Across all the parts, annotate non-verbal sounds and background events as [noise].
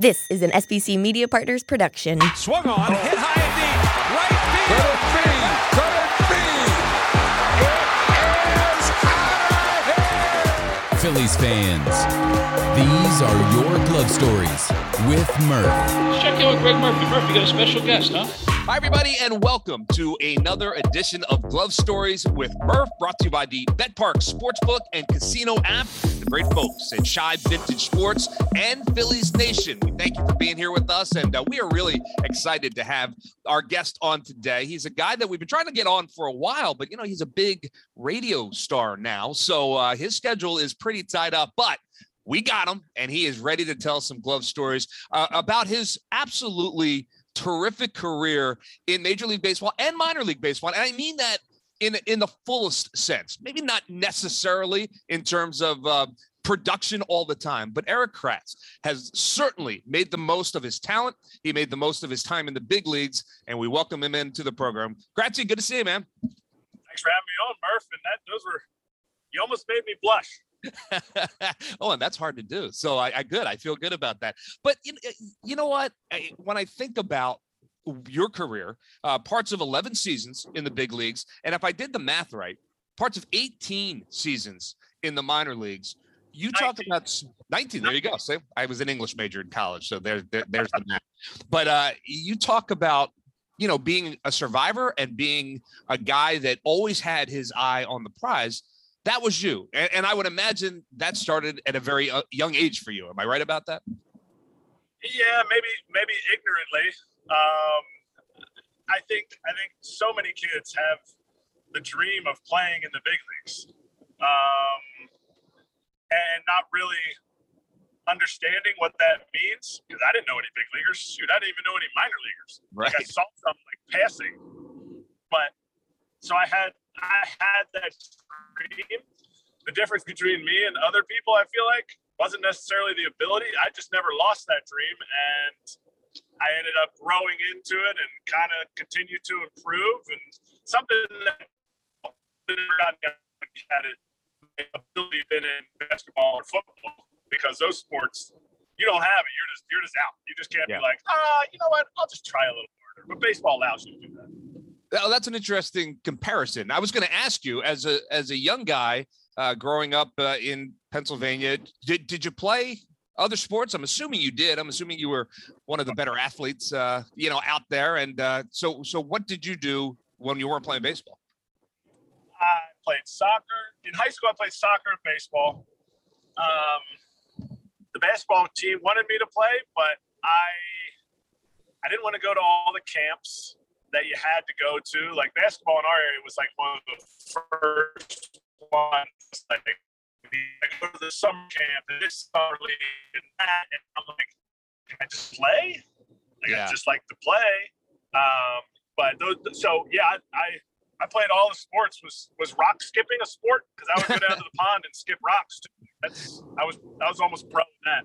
This is an SBC Media Partners production. Swung on, hit high and deep. Right field. Phillies fans, these are your glove stories with Murph. Check in with Greg Murphy. Murphy, got a special guest, huh? Hi, everybody, and welcome to another edition of Glove Stories with Murph, brought to you by the BetParx Sportsbook and Casino app, the great folks at Shibe Vintage Sports and Phillies Nation. We thank you for being here with us, and uh, we are really excited to have our guest on today. He's a guy that we've been trying to get on for a while, but you know, he's a big radio star now, so uh, his schedule is pretty tied up, but we got him, and he is ready to tell some glove stories uh, about his absolutely terrific career in Major League Baseball and minor league baseball. And I mean that in in the fullest sense. Maybe not necessarily in terms of uh, production all the time, but Erik Kratz has certainly made the most of his talent. He made the most of his time in the big leagues, and we welcome him into the program. Kratzy, good to see you, man. Thanks for having me on, Murph. And that those were you almost made me blush. [laughs] oh, and that's hard to do. So I, I good. I feel good about that. But you, you know what? I, when I think about your career, uh, parts of 11 seasons in the big leagues, and if I did the math right, parts of 18 seasons in the minor leagues. You 19. talked about 19. There you go. So I was an English major in college, so there, there there's the math. But uh, you talk about you know being a survivor and being a guy that always had his eye on the prize that was you, and, and I would imagine that started at a very uh, young age for you. Am I right about that? Yeah, maybe maybe ignorantly. Um, I think I think so many kids have the dream of playing in the big leagues, um, and not really understanding what that means because I didn't know any big leaguers. Shoot, I didn't even know any minor leaguers. Right. Like I saw some like passing, but so I had I had that dream. The difference between me and other people, I feel like, wasn't necessarily the ability. I just never lost that dream, and I ended up growing into it and kind of continued to improve. And something that had it ability been in basketball or football because those sports you don't have it. You're just you're just out. You just can't yeah. be like, ah, you know what? I'll just try a little harder. But baseball allows you to do that. Oh, that's an interesting comparison. I was going to ask you, as a as a young guy uh, growing up uh, in Pennsylvania, did did you play other sports? I'm assuming you did. I'm assuming you were one of the better athletes, uh, you know, out there. And uh, so, so what did you do when you weren't playing baseball? I played soccer in high school. I played soccer and baseball. Um, the basketball team wanted me to play, but I I didn't want to go to all the camps that you had to go to. Like basketball in our area was like one of the first ones. Like I go to the summer camp and this summer league and that, and I'm like, can I just play? Like yeah. I just like to play. Um, but those, so yeah, I, I I played all the sports. Was was rock skipping a sport? Because I would go down to the pond and skip rocks. Too. That's I was I was almost pro in that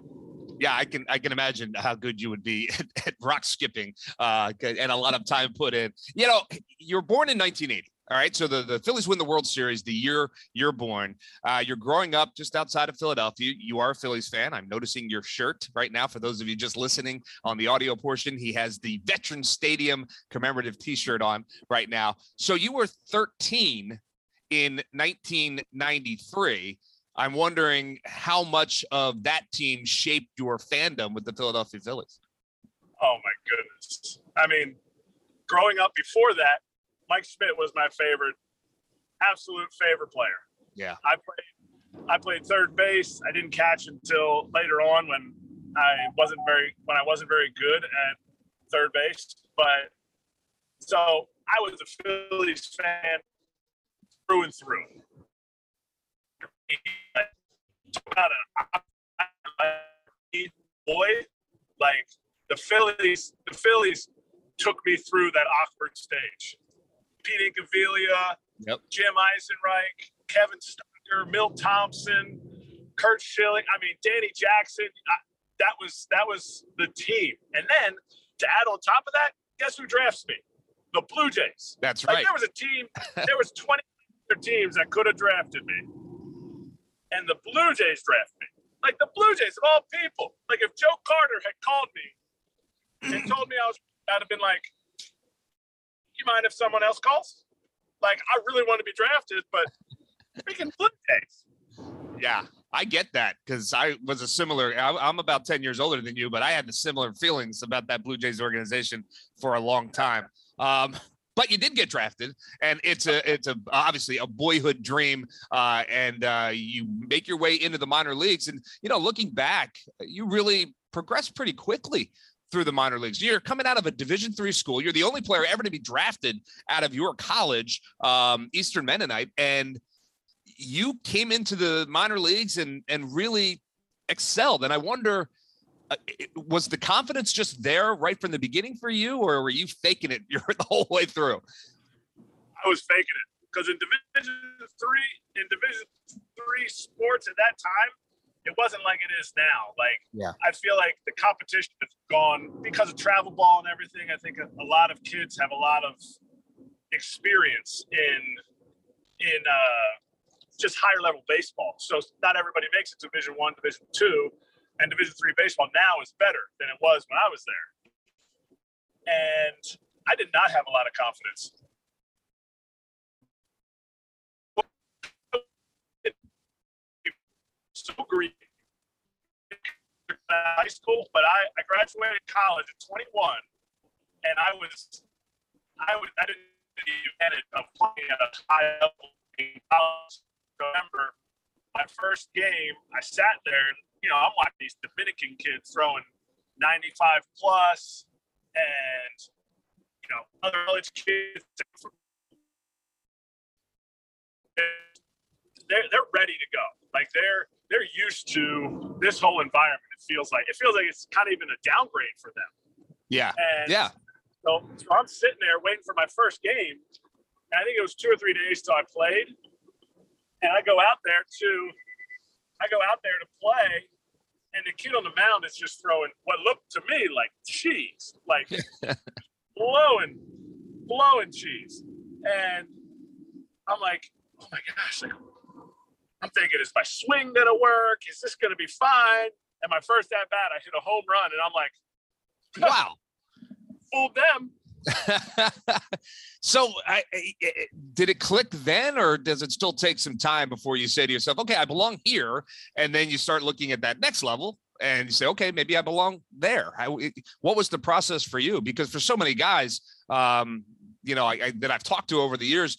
yeah, I can I can imagine how good you would be [laughs] at, at rock skipping uh, and a lot of time put in. You know, you're born in 1980. All right, so the, the Phillies win the World Series the year you're born. Uh, you're growing up just outside of Philadelphia. You are a Phillies fan. I'm noticing your shirt right now. For those of you just listening on the audio portion, he has the Veteran Stadium commemorative T-shirt on right now. So you were 13 in 1993. I'm wondering how much of that team shaped your fandom with the Philadelphia Phillies. Oh my goodness! I mean, growing up before that, Mike Schmidt was my favorite, absolute favorite player. Yeah, I played. I played third base. I didn't catch until later on when I wasn't very when I wasn't very good at third base. But so I was a Phillies fan through and through about boy, like the Phillies, the Phillies took me through that awkward stage. Pete Incaviglia, yep. Jim Eisenreich, Kevin Stocker, Milt Thompson, Curt Schilling. I mean, Danny Jackson. I, that was that was the team. And then to add on top of that, guess who drafts me? The Blue Jays. That's like, right. There was a team. there was [laughs] twenty teams that could have drafted me and the Blue Jays draft me. like the Blue Jays of all people. Like if Joe Carter had called me and [clears throat] told me I was, I'd have been like, "You mind if someone else calls?" Like I really want to be drafted, but freaking Blue Jays. Yeah, I get that because I was a similar. I'm about ten years older than you, but I had the similar feelings about that Blue Jays organization for a long time. Um, but you did get drafted, and it's a it's a obviously a boyhood dream, uh, and uh, you make your way into the minor leagues. And you know, looking back, you really progressed pretty quickly through the minor leagues. You're coming out of a Division three school. You're the only player ever to be drafted out of your college, um, Eastern Mennonite, and you came into the minor leagues and and really excelled. And I wonder was the confidence just there right from the beginning for you, or were you faking it [laughs] the whole way through? I was faking it because in Division Three, in Division Three sports at that time, it wasn't like it is now. Like, yeah. I feel like the competition has gone because of travel ball and everything. I think a, a lot of kids have a lot of experience in in uh, just higher level baseball. So not everybody makes it to Division One, Division Two and Division three baseball now is better than it was when I was there. And I did not have a lot of confidence. So green high school, but I, I graduated college at 21, and I was I was I didn't the advantage of playing at a high level in college. Remember my first game, I sat there and you know, I'm watching these Dominican kids throwing 95 plus and, you know, other college kids. They're, they're ready to go. Like they're, they're used to this whole environment. It feels like, it feels like it's kind of even a downgrade for them. Yeah. And yeah. So, so I'm sitting there waiting for my first game. And I think it was two or three days till I played. And I go out there to I go out there to play, and the kid on the mound is just throwing what looked to me like cheese, like [laughs] blowing, blowing cheese. And I'm like, oh my gosh, like, I'm thinking, is my swing gonna work? Is this gonna be fine? And my first at bat, I hit a home run, and I'm like, [laughs] wow, fooled them. [laughs] so I, I, did it click then or does it still take some time before you say to yourself okay i belong here and then you start looking at that next level and you say okay maybe i belong there. How, what was the process for you? Because for so many guys um, you know I, I, that i've talked to over the years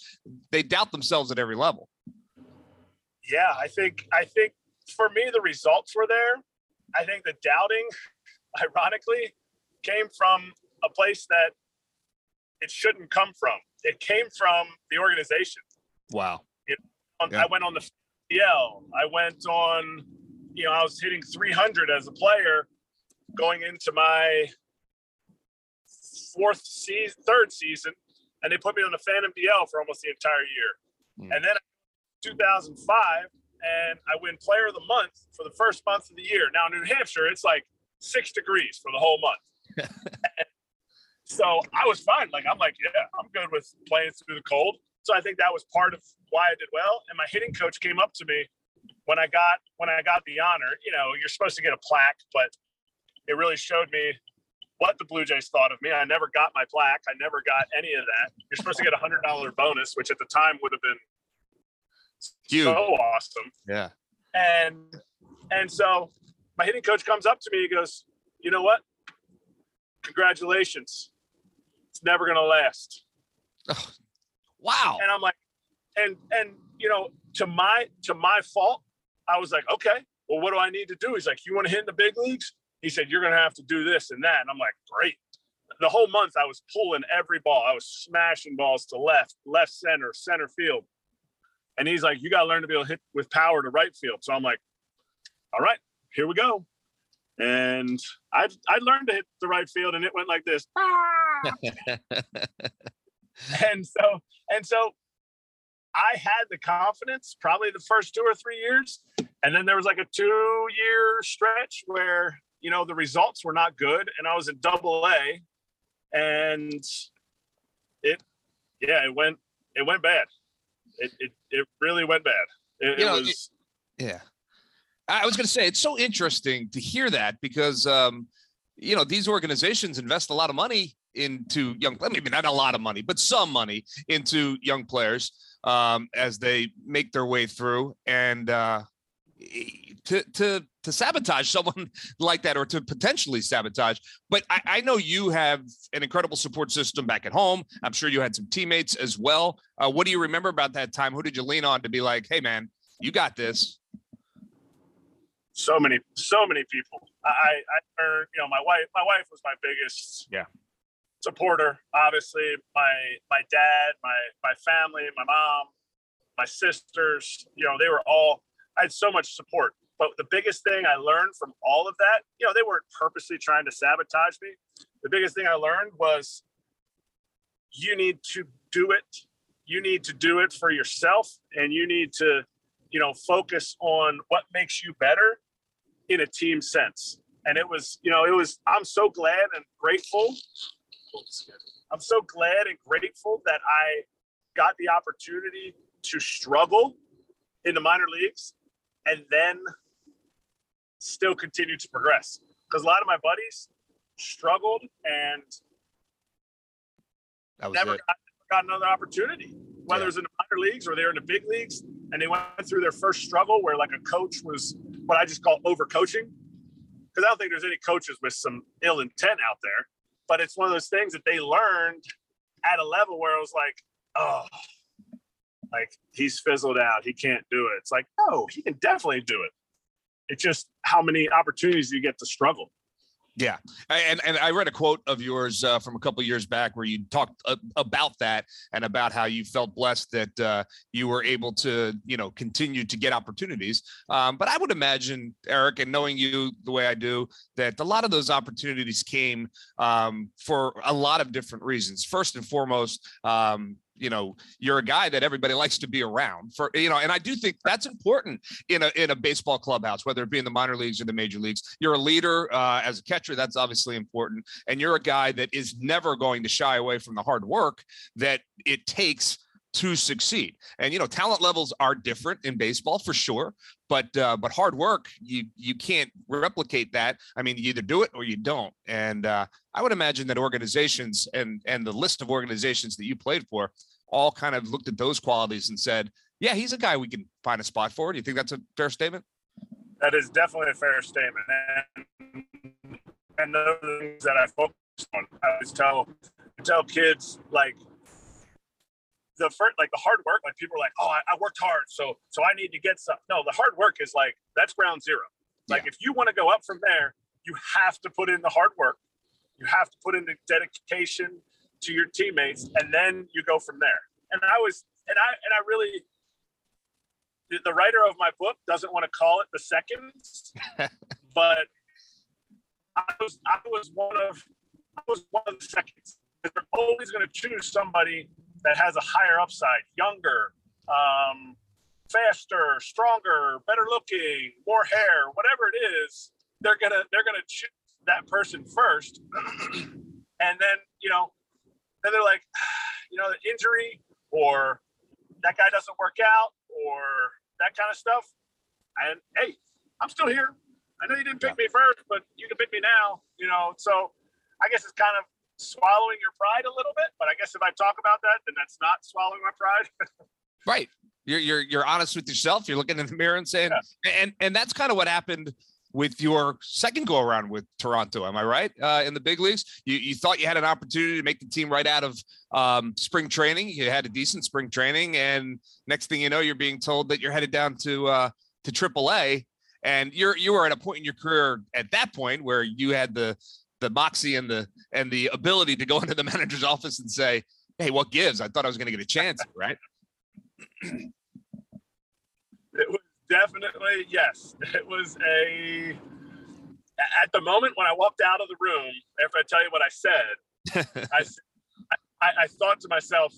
they doubt themselves at every level. Yeah i think i think for me the results were there. I think the doubting [laughs] ironically came from a place that it shouldn't come from. It came from the organization. Wow. It, yeah. I went on the FPL. I went on, you know, I was hitting 300 as a player going into my fourth season, third season, and they put me on the Phantom DL for almost the entire year. Mm. And then 2005, and I win Player of the Month for the first month of the year. Now in New Hampshire, it's like six degrees for the whole month. [laughs] So I was fine. Like I'm like, yeah, I'm good with playing through the cold. So I think that was part of why I did well. And my hitting coach came up to me when I got when I got the honor. You know, you're supposed to get a plaque, but it really showed me what the Blue Jays thought of me. I never got my plaque. I never got any of that. You're supposed to get a hundred dollar bonus, which at the time would have been Huge. so awesome. Yeah. And and so my hitting coach comes up to me. He goes, "You know what? Congratulations never going to last. Oh, wow. And I'm like, and and you know, to my to my fault, I was like, okay, well, what do I need to do? He's like, you want to hit in the big leagues? He said, you're going to have to do this and that. And I'm like, great. The whole month, I was pulling every ball. I was smashing balls to left, left center, center field. And he's like, you got to learn to be able to hit with power to right field. So I'm like, all right, here we go. And I I learned to hit the right field, and it went like this. And so and so I had the confidence probably the first two or three years. And then there was like a two year stretch where, you know, the results were not good. And I was in double A. And it, yeah, it went, it went bad. It, it, it really went bad. It, you know, it was, it, yeah. I was going to say it's so interesting to hear that because um, you know these organizations invest a lot of money into young. Maybe not a lot of money, but some money into young players um, as they make their way through, and uh, to to to sabotage [laughs] someone like that or to potentially sabotage. But I, I, know you have an incredible support system back at home. I'm sure you had some teammates as well. Uh, what do you remember about that time? Who did you lean on to be like, hey man, you got this? So many, so many people. I, I heard, you know, my wife, my wife was my biggest yeah supporter. Obviously, my my dad, my my family, my mom, my sisters. You know, they were all. I had so much support but the biggest thing I learned from all of that, you know, they weren't purposely trying to sabotage me. The biggest thing I learned was you need to do it. You need to do it for yourself and you need to, you know, focus on what makes you better in a team sense. And it was, you know, it was, I'm so glad and grateful. I'm so glad and grateful that I got the opportunity to struggle in the minor leagues and then still continue to progress. Because a lot of my buddies struggled and never got, got, another opportunity, whether yeah. it was in the minor leagues or they're in the big leagues. And they went through their first struggle where like a coach was what I just call overcoaching. Because I don't think there's any coaches with some ill intent out there, but it's one of those things that they learned at a level where it was like, oh, like he's fizzled out. He can't do it. It's like, oh, he can definitely do it. It's just how many opportunities you get to struggle. Yeah, and and I read a quote of yours uh, from a couple years back where you talked about that and about how you felt blessed that uh, you were able to you know continue to get opportunities. Um, but I would imagine Erik, and knowing you the way I do, that a lot of those opportunities came um, for a lot of different reasons. First and foremost, um, you know you're a guy that everybody likes to be around for you know and i do think that's important in a in a baseball clubhouse whether it be in the minor leagues or the major leagues you're a leader uh, as a catcher that's obviously important and you're a guy that is never going to shy away from the hard work that it takes to succeed. And you know, talent levels are different in baseball for sure, but uh, but hard work you you can't replicate that. I mean, you either do it or you don't. And uh, I would imagine that organizations and and the list of organizations that you played for all kind of looked at those qualities and said, "Yeah, he's a guy we can find a spot for." Do you think that's a fair statement? That is definitely a fair statement. And and the things that I focus on, I always tell tell kids like the first, like the hard work, like people are like, oh, I, I, worked hard, so so I need to get stuff. No, the hard work is like that's ground zero. Like yeah. if you want to go up from there, you have to put in the hard work. You have to put in the dedication to your teammates, and then you go from there. And I was, and I, and I really, the, the writer of my book doesn't want to call it the seconds, [laughs] but I was, I was one of, I was one of the seconds. They're always going to choose somebody that has a higher upside, younger, um, faster, stronger, better looking, more hair, whatever it is, they're gonna they're gonna choose that person first, [clears throat] and then you know, then they're like, [sighs] you know, the injury or that guy doesn't work out or that kind of stuff. And hey, I'm still here. I know you didn't pick me first, but you can pick me now. You know, so I guess it's kind of swallowing your pride a little bit. But I guess if I talk about that, then that's not swallowing my pride. [laughs] right. You're you're you're honest with yourself. You're looking in the mirror and saying, yeah. and and that's kind of what happened with your second go around with Toronto. Am I right? Uh, in the big leagues, you, you thought you had an opportunity to make the team right out of um, spring training. You had a decent spring training, and next thing you know, you're being told that you're headed down to uh, to AAA. And you're you were at a point in your career at that point where you had the the moxie and the and the ability to go [laughs] into the manager's office and say, "Hey, what gives? I thought I was going to get a chance, right?" it was definitely yes. It was a at the moment when I walked out of the room. After I tell you what I said, [laughs] I, I I thought to myself,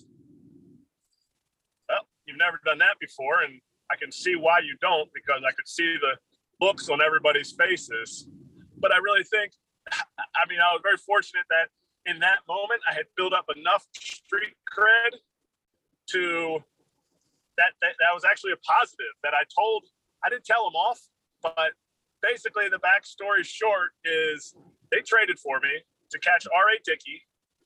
"Well, you've never done that before, and I can see why you don't because I could see the looks on everybody's faces." But I really think I mean, I was very fortunate that in that moment I had built up enough street cred to that, that that was actually a positive that I told I didn't tell them off. but basically, the backstory short is they traded for me to catch R.A. Dickey.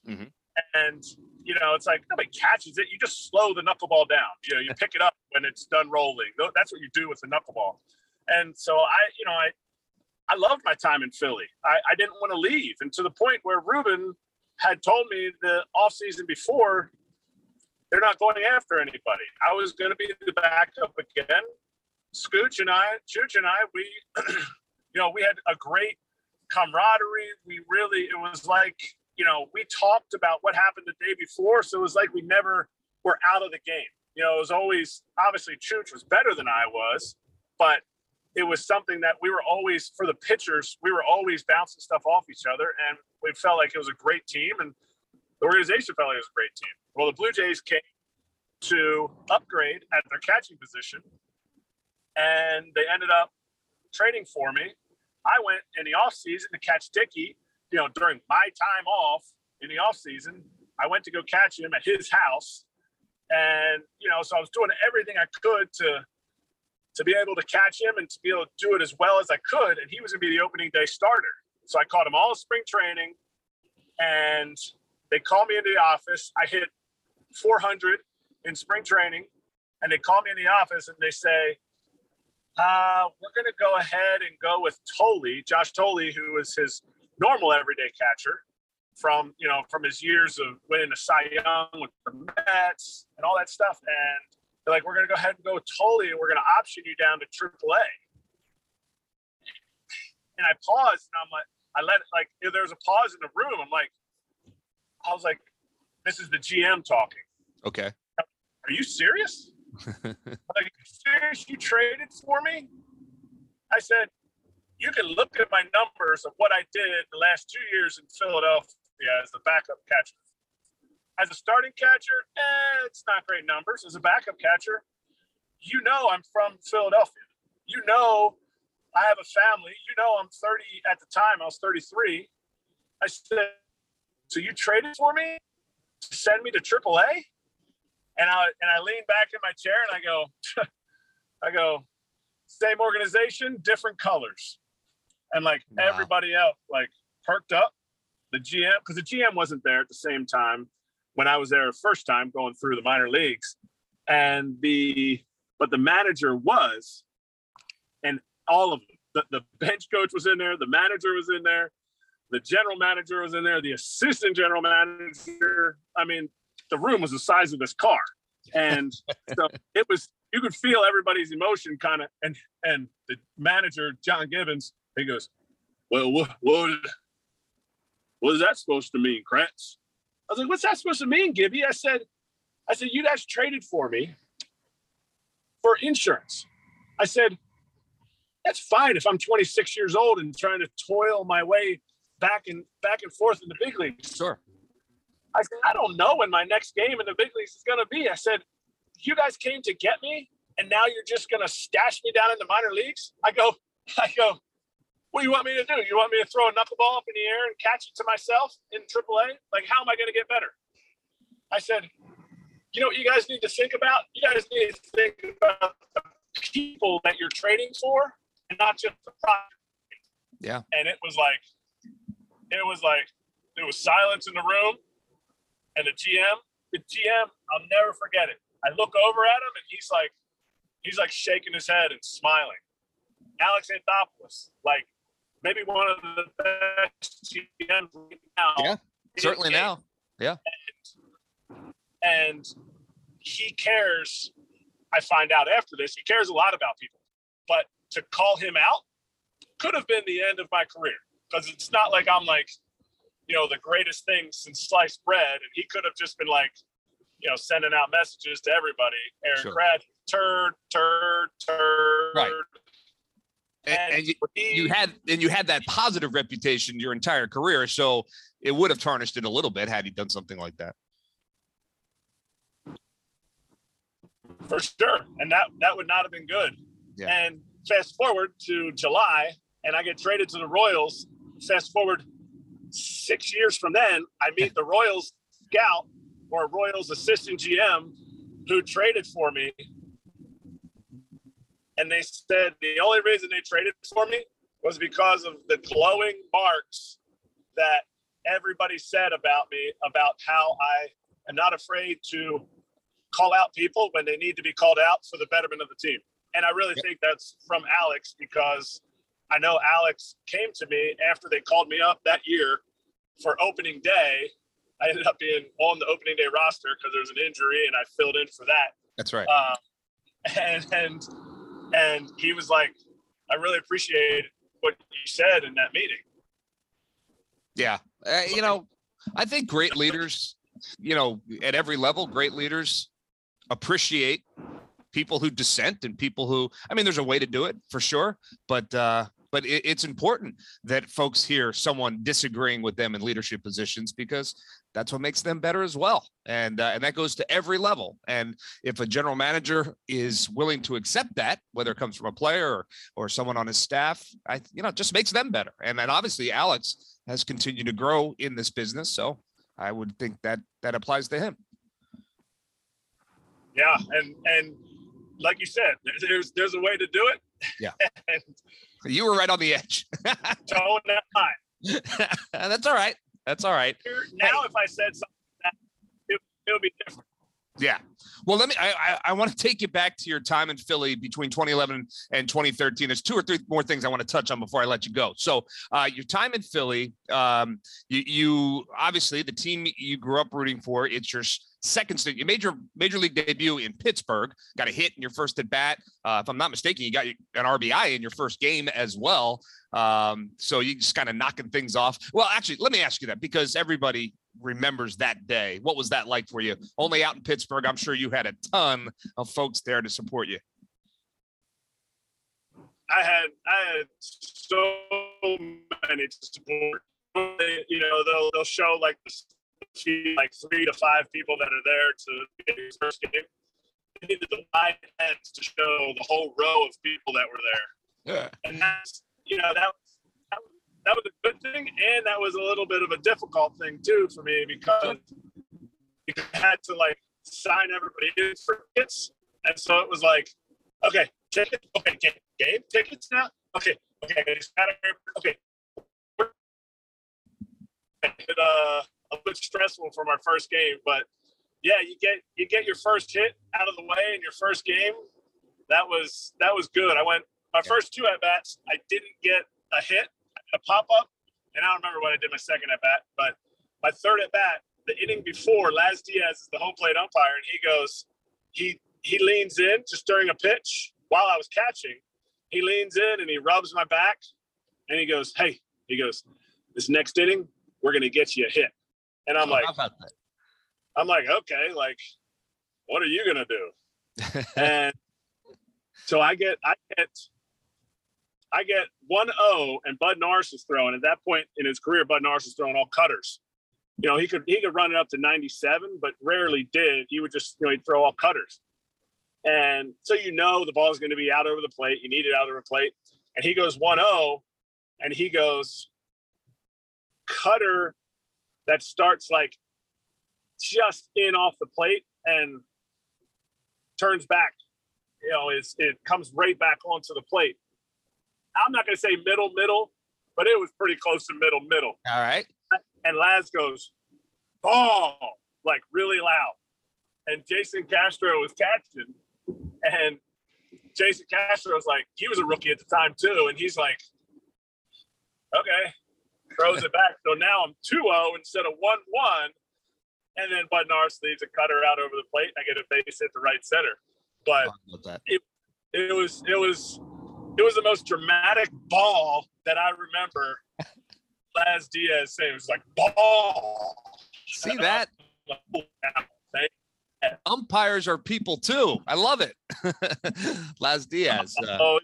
Mhm. And, you know, it's like nobody catches it. You just slow the knuckleball down. You know, you pick it up when it's done rolling. That's what you do with the knuckleball. And so I, you know, I, I loved my time in Philly. I, I didn't want to leave. And to the point where Ruben had told me the offseason before, they're not going after anybody. I was going to be the backup again. Scooch and I, Chooch and I, we, [clears throat] you know, we had a great camaraderie. We really, it was like, you know, we talked about what happened the day before. So it was like we never were out of the game. You know, it was always, obviously, Chooch was better than I was, but it was something that we were always, for the pitchers, we were always bouncing stuff off each other. And we felt like it was a great team. And the organization felt like it was a great team. Well, the Blue Jays came to upgrade at their catching position, and they ended up trading for me. I went in the offseason to catch Dickey, you know, during my time off in the offseason. I went to go catch him at his house. And, you know, so I was doing everything I could to to be able to catch him and to be able to do it as well as I could. And he was gonna be the opening day starter. So I caught him all spring training and they called me into the office. I hit 400 in spring training, and they call me in the office and they say, uh, "We're going to go ahead and go with Thole, Josh Thole, who was his normal everyday catcher from you know from his years of winning the Cy Young with the Mets and all that stuff." And they're like, "We're going to go ahead and go with Thole, and we're going to option you down to AAA." And I paused, and I'm like, I let like there was a pause in the room. I'm like, I was like, "This is the GM talking." Okay. are you serious? [laughs] Like, "You serious? You traded for me? I said, you can look at my numbers of what I did the last two years in Philadelphia as the backup catcher. As a starting catcher, eh, it's not great numbers. As a backup catcher, you know I'm from Philadelphia. You know I have a family. You know I'm 30 at the time. I was 33. I said, so you traded for me to send me to AAA? And I and I lean back in my chair and I go, [laughs] I go, same organization, different colors. And like Wow. everybody else, like perked up. The GM, because the GM wasn't there at the same time when I was there the first time going through the minor leagues. And the but the manager was, and all of them. The, the bench coach was in there, the manager was in there, the general manager was in there, the assistant general manager. I mean, the room was the size of this car. And [laughs] so it was you could feel everybody's emotion kind of and and the manager, John Gibbons, he goes, Well, what what, what is that supposed to mean, Kratz? I was like, What's that supposed to mean, Gibby? I said, I said, you guys traded for me for insurance. I said, that's fine if I'm 26 years old and trying to toil my way back and back and forth in the big leagues. Sure. I said, I don't know when my next game in the big leagues is going to be. I said, you guys came to get me, and now you're just going to stash me down in the minor leagues. I go, [laughs] I go. What do you want me to do? You want me to throw a knuckleball up in the air and catch it to myself in AAA? Like, how am I going to get better? I said, you know what you guys need to think about? You guys need to think about the people that you're trading for, and not just the product. Yeah. And it was like, it was like, there was silence in the room, and the GM, the GM, I'll never forget it. I look over at him, and he's like, he's like shaking his head and smiling. Alex Anthopoulos, like maybe one of the best GMs right now. Yeah, Certainly game now. Yeah. And he cares. I find out after this, he cares a lot about people. But to call him out could have been the end of my career because it's not like I'm like, you know, the greatest thing since sliced bread. And he could have just been like, you know, sending out messages to everybody. Aaron Sure. Krad, turd, turd, turd. Right. And, and you, you had and you had that positive reputation your entire career, so it would have tarnished it a little bit had he done something like that. for sure, and that that would not have been good. Yeah. And fast forward to July, and I get traded to the Royals. Fast forward six years from then, I meet [laughs] the Royals scout or Royals assistant GM who traded for me. And they said the only reason they traded for me was because of the glowing marks that everybody said about me about how I am not afraid to call out people when they need to be called out for the betterment of the team. And I really think that's from Alex because I know Alex came to me after they called me up that year for opening day. I ended up being on the opening day roster because there was an injury and I filled in for that. That's right. Uh, [laughs] and and and he was like, I really appreciate what you said in that meeting. Yeah. Uh, you know, I think great leaders, you know, at every level, great leaders appreciate people who dissent and people who, I mean, there's a way to do it for sure, but, uh, but it, it's important that folks hear someone disagreeing with them in leadership positions because that's what makes them better as well. And uh, and that goes to every level. And if a general manager is willing to accept that, whether it comes from a player or, or someone on his staff, I you know just makes them better. And then obviously Alex has continued to grow in this business, so I would think that that applies to him. Yeah, and and like you said, there's there's a way to do it. Yeah. [laughs] and You were right on the edge. [laughs] line. that's all right. That's all right. Now, if I said something, it, it would be different. Yeah. Well, let me. I I, I want to take you back to your time in Philly between 2011 and 2013. There's two or three more things I want to touch on before I let you go. So, uh, your time in Philly, um, you, you obviously the team you grew up rooting for. It's your second stint. You made your major league debut in Pittsburgh. Got a hit in your first at bat. Uh, if I'm not mistaken, you got an RBI in your first game as well. Um, so you just kind of knocking things off. Well, actually, let me ask you that because everybody remembers that day. What was that like for you? Only out in Pittsburgh, I'm sure you had a ton of folks there to support you. I had I had so many to support. You know, they'll they'll show like like three to five people that are there to his first game. They needed the wide heads to show the whole row of people that were there. Yeah. And that's you know that that, was a good thing, and that was a little bit of a difficult thing too for me because you had to like sign everybody in for tickets, and so it was like, okay, tickets, okay, game, game tickets now, okay, okay, okay. It, uh, a bit stressful from our first game, but yeah, you get you get your first hit out of the way in your first game. That was that was good. I went my first two at bats. I didn't get a hit, a pop up, and I don't remember what I did my second at bat. But my third at bat, the inning before, Laz Diaz is the home plate umpire, and he goes, he he leans in just during a pitch while I was catching. He leans in and he rubs my back, and he goes, "Hey," he goes, "This next inning, we're gonna get you a hit." And I'm Oh, like? I'm like, okay, like, what are you gonna do? [laughs] and so I get, I get, I get one O, and Bud Norris is throwing. At that point in his career, Bud Norris was throwing all cutters. You know, he could he could run it up to 97, but rarely did. He would just, you know, he'd throw all cutters. And so you know the ball is going to be out over the plate. You need it out over the plate. And he goes 1-0, and he goes cutter that starts like just in off the plate and turns back. You know, it's, it comes right back onto the plate. I'm not going to say middle, middle, but it was pretty close to middle, middle. All right. And Laz goes, ball, like really loud. And Jason Castro was catching. And Jason Castro was like, he was a rookie at the time too. And he's like, okay, throws it back. So now I'm 2 0 instead of 1 1. And then Bud Norris leaves a cutter out over the plate. I get a base hit the right center. But that? it was it was it was the most dramatic ball that I remember. [laughs] Laz Diaz saying it was like ball. See that? [laughs] Umpires are people too. I love it. [laughs] Laz Diaz. Uh, Oh,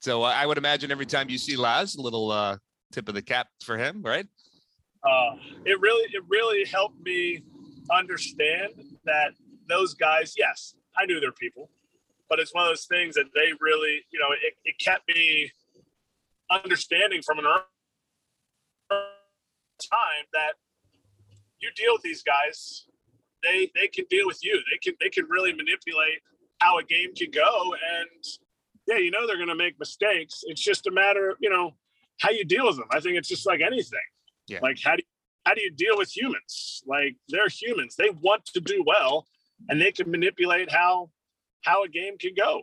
so I would imagine every time you see Laz, a little uh, tip of the cap for him, right? uh, it really it really helped me understand that those guys, yes, I knew they're people, but it's one of those things that they really, you know, it, it kept me understanding from an early time that you deal with these guys, they they can deal with you. They can they can really manipulate how a game can go. And yeah, you know they're going to make mistakes. It's just a matter of you know how you deal with them. I think it's just like anything. Yeah. Like how do you, how do you deal with humans? Like they're humans. They want to do well, and they can manipulate how how a game can go.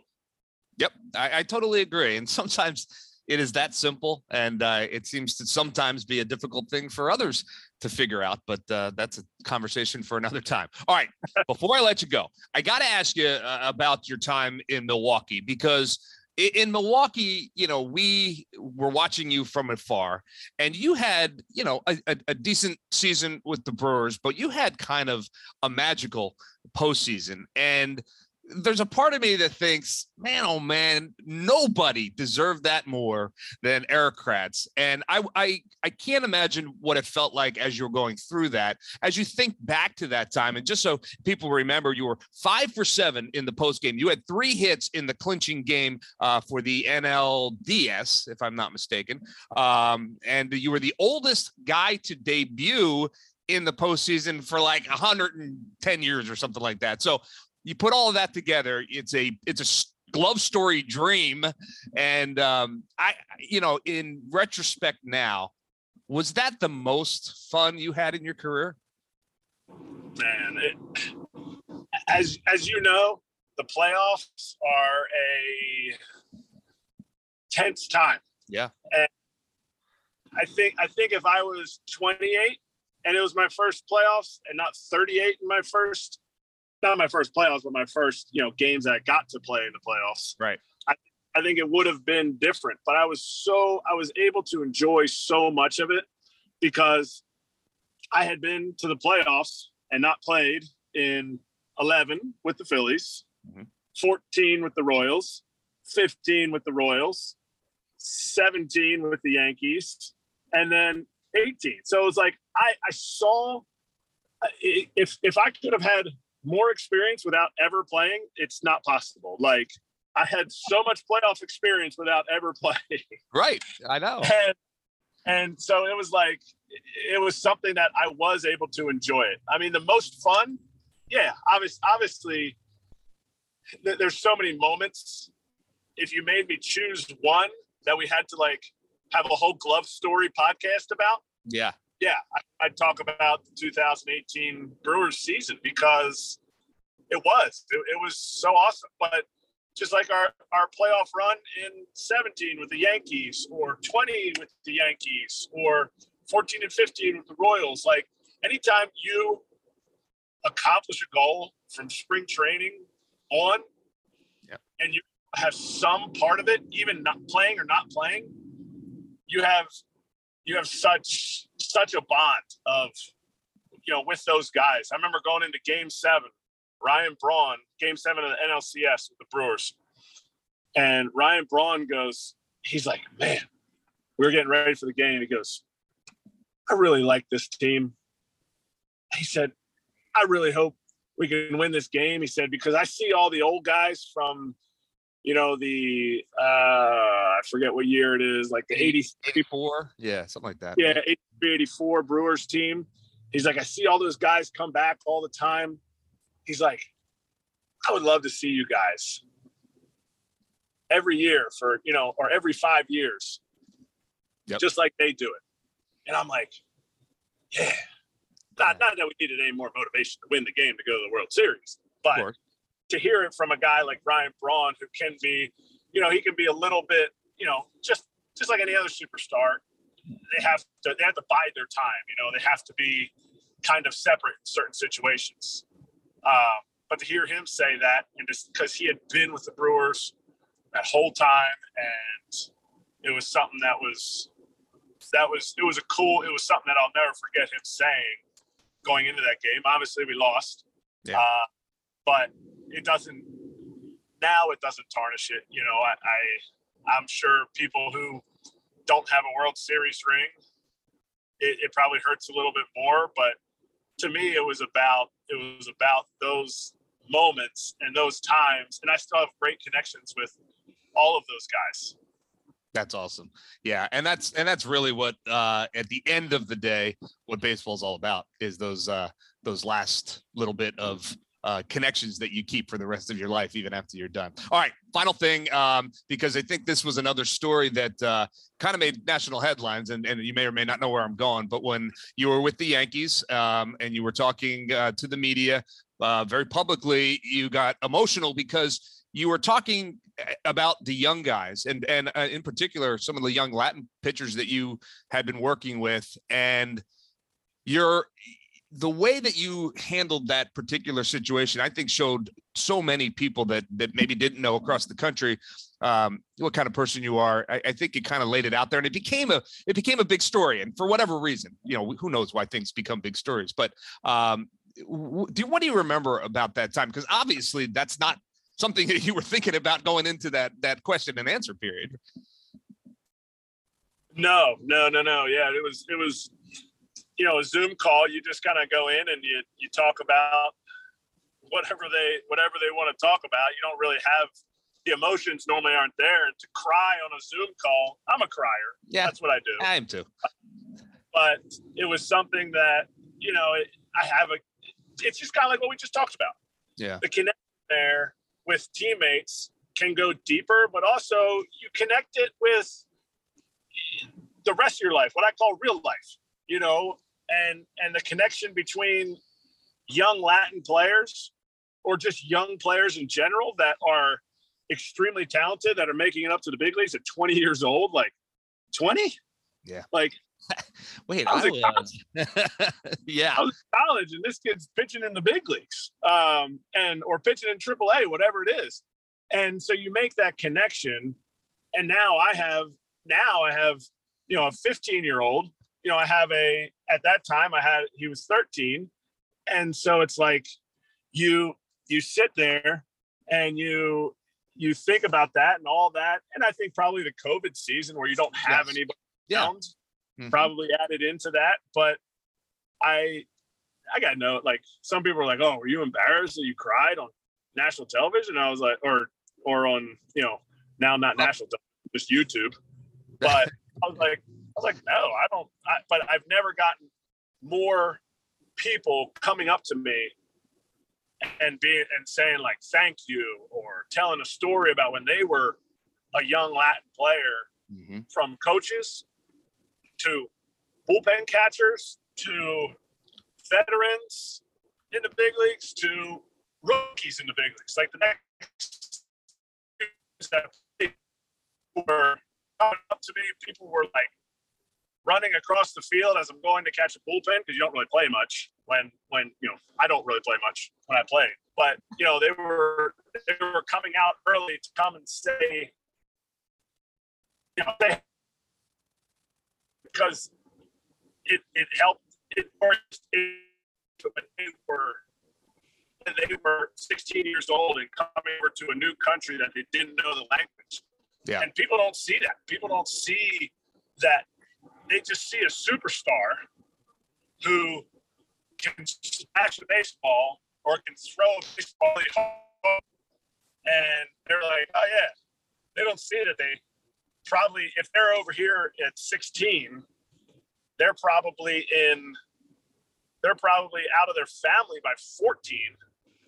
Yep, I, I totally agree. And sometimes it is that simple, and uh, it seems to sometimes be a difficult thing for others to figure out. But uh, that's a conversation for another time. All right, [laughs] before I let you go, I got to ask you uh, about your time in Milwaukee because in Milwaukee, you know, we were watching you from afar, and you had, you know, a, a, a decent season with the Brewers, but you had kind of a magical postseason, and there's a part of me that thinks, man, oh man, nobody deserved that more than Erik Kratz. And I, I, I can't imagine what it felt like as you were going through that. As you think back to that time, and just so people remember, you were five for seven in the post game. You had three hits in the clinching game uh, for the NLDS, if I'm not mistaken. Um, and you were the oldest guy to debut in the postseason for like 110 years or something like that. So you put all of that together it's a it's a glove story dream. And um i you know in retrospect now was that the most fun you had in your career? Man it, as as you know the playoffs are a tense time. Yeah. and i think i think if i was 28 and it was my first playoffs and not 38 in my first not my first playoffs but my first you know games that i got to play in the playoffs Right. i, I think it would have been different but i was so i was able to enjoy so much of it because i had been to the playoffs and not played in 11 with the Phillies, Mhm. 14 with the Royals, 15 with the Royals, 17 with the Yankees, and then 18. So it was like I, I saw if if I could have had more experience without ever playing, it's not possible. Like I had so much playoff experience without ever [laughs] playing right i know and and so it was like it was something that I was able to enjoy it. I mean, the most fun, yeah, obviously, obviously, th- there's so many moments. If you made me choose one that we had to like have a whole glove story podcast about, yeah yeah, I, I'd talk about the 2018 Brewers season because it was it, it was so awesome. But just like our our playoff run in 17 with the Yankees, or 20 with the Yankees, or 14 and 15 with the Royals, like anytime you accomplish a goal from spring training on, Yep. and you have some part of it, even not playing or not playing, you have you have such such a bond of you know with those guys. I remember going into Game Seven, Ryan Braun, Game Seven of the NLCS with the Brewers, and Ryan Braun goes, he's like, man, we were getting ready for the game. He goes, I really like this team. He said, I really hope we can win this game. He said because I see all the old guys from. You know the uh I forget what year it is, like the 80, 84 yeah something like that yeah, 83, 84 Brewers team. He's like, I see all those guys come back all the time. He's like, I would love to see you guys every year for, you know, or every five years, Yep. just like they do it. And I'm like, yeah. Not, not that we needed any more motivation to win the game to go to the World Series, but. To hear it from a guy like Ryan Braun, who can be, you know, he can be a little bit, you know, just just like any other superstar. They have to they have to bide their time. You know, they have to be kind of separate in certain situations. Um, but to hear him say that, and just because he had been with the Brewers that whole time, and it was something that was that was it was a cool. It was something that I'll never forget him saying going into that game. Obviously, we lost. Yeah. Uh, but it doesn't now it doesn't tarnish it you know I, I i'm sure people who don't have a world series ring it, it probably hurts a little bit more but to me it was about it was about those moments and those times and i still have great connections with all of those guys That's awesome. Yeah, and that's and that's really what uh at the end of the day what baseball's all about is those uh those last little bit of uh, connections that you keep for the rest of your life, even after you're done. All right, final thing, um, because I think this was another story that uh, kind of made national headlines, and, and you may or may not know where I'm going, but when you were with the Yankees um, and you were talking uh, to the media uh, very publicly, you got emotional because you were talking eh, about the young guys and and uh, in particular some of the young Latin pitchers that you had been working with and your the way that you handled that particular situation, I think, showed so many people that that maybe didn't know across the country um, what kind of person you are. I, I think it kind of laid it out there, and it became a it became a big story. And for whatever reason, you know, who knows why things become big stories. But um, do what do you remember about that time? Because obviously, that's not something [laughs] that you were thinking about going into that that question and answer period. No, no, no, no. Yeah, it was it was you know a Zoom call. You just kind of go in and you you talk about whatever they whatever they want to talk about. You don't really have the emotions normally aren't there, and to cry on a Zoom call, I'm a crier. Yeah, that's what I do. I am too. But it was something that you know it, I have a. It's just kind of like what we just talked about. Yeah, the connection there with teammates can go deeper, but also you connect it with the rest of your life, what I call real life, you know, and and the connection between young Latin players or just young players in general that are extremely talented that are making it up to the big leagues at 20 years old, like 20? Yeah. Like [laughs] Wait, I was, I was [laughs] yeah. I was in college and this kid's pitching in the big leagues. Um, and or pitching in triple A, whatever it is. And so you make that connection. And now I have now I have, you know, a 15 year old, you know, I have a at that time I had he was 13. And so it's like you you sit there and you you think about that and all that. And I think probably the COVID season where you don't have Yes. anybody Yeah. around Mhm. probably added into that. But I I got no like some people are like, Oh, were you embarrassed that you cried on national television? And I was like, or or on, you know, now not national just YouTube. But [laughs] I was like, was like, no, I don't I, but I've never gotten more people coming up to me and being and saying like thank you or telling a story about when they were a young Latin player Mhm. from coaches to bullpen catchers to veterans in the big leagues to rookies in the big leagues. Like the next that were coming up to me, people were like running across the field as I'm going to catch a bullpen because you don't really play much when when you know I don't really play much when I play. But you know they were they were coming out early to come and say, you know, they, because it it helped it forced it they were they were 16 years old and coming over to a new country that they didn't know the language. Yeah. And people don't see that. People don't see that. They just see a superstar who can smash a baseball or can throw a baseball really hard. and they're like, oh yeah. They don't see that they probably if they're over here at 16, they're probably in they're probably out of their family by 14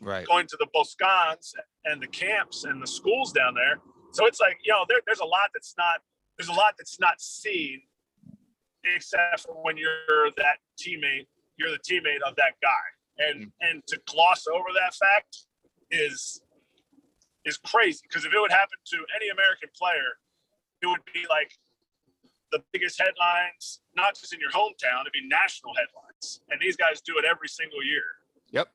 Right. going to the buscones and the camps and the schools down there. So it's like, you know, there, there's a lot that's not there's a lot that's not seen except for when you're that teammate, you're the teammate of that guy. And mm. and to gloss over that fact is is crazy. Because if it would happen to any American player, it would be like the biggest headlines, not just in your hometown, it'd be national headlines. And these guys do it every single year. Yep.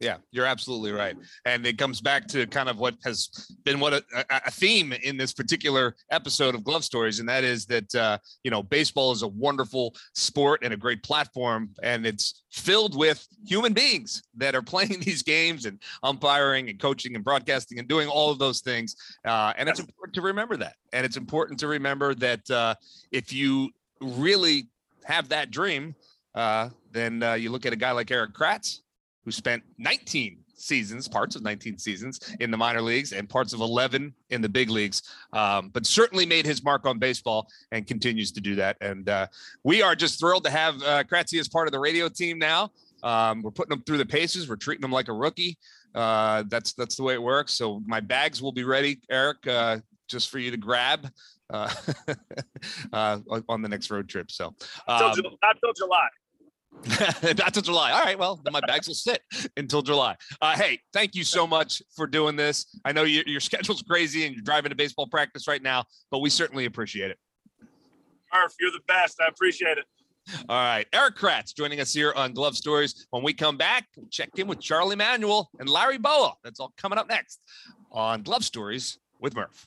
Yeah, you're absolutely right. And it comes back to kind of what has been what a, a- theme in this particular episode of Glove Stories, and that is that uh, you know baseball is a wonderful sport and a great platform, and it's filled with human beings that are [laughs] playing these games and umpiring and coaching and broadcasting and doing all of those things. Uh, and it's important to remember that. And it's important to remember that uh, if you really have that dream, uh, then uh, you look at a guy like Erik Kratz, who spent 19 seasons, parts of 19 seasons in the minor leagues and parts of 11 in the big leagues, um, but certainly made his mark on baseball and continues to do that. And uh, we are just thrilled to have uh, Kratzy as part of the radio team now. Um, we're putting them through the paces. We're treating them like a rookie. Uh, that's that's the way it works. So my bags will be ready, Erik, uh, just for you to grab uh, [laughs] uh, on the next road trip. So um, not till July. [laughs] not till July. All right. Well, then my bags will sit until July. Uh, hey, thank you so much for doing this. I know your, your [laughs] schedule's crazy and you're driving to baseball practice right now, but we certainly appreciate it. Murph, you're the best. I appreciate it. All right. Erik Kratz joining us here on Glove Stories. When we come back, we'll check in with Charlie Manuel and Larry Bowa. That's all coming up next on Glove Stories with Murph.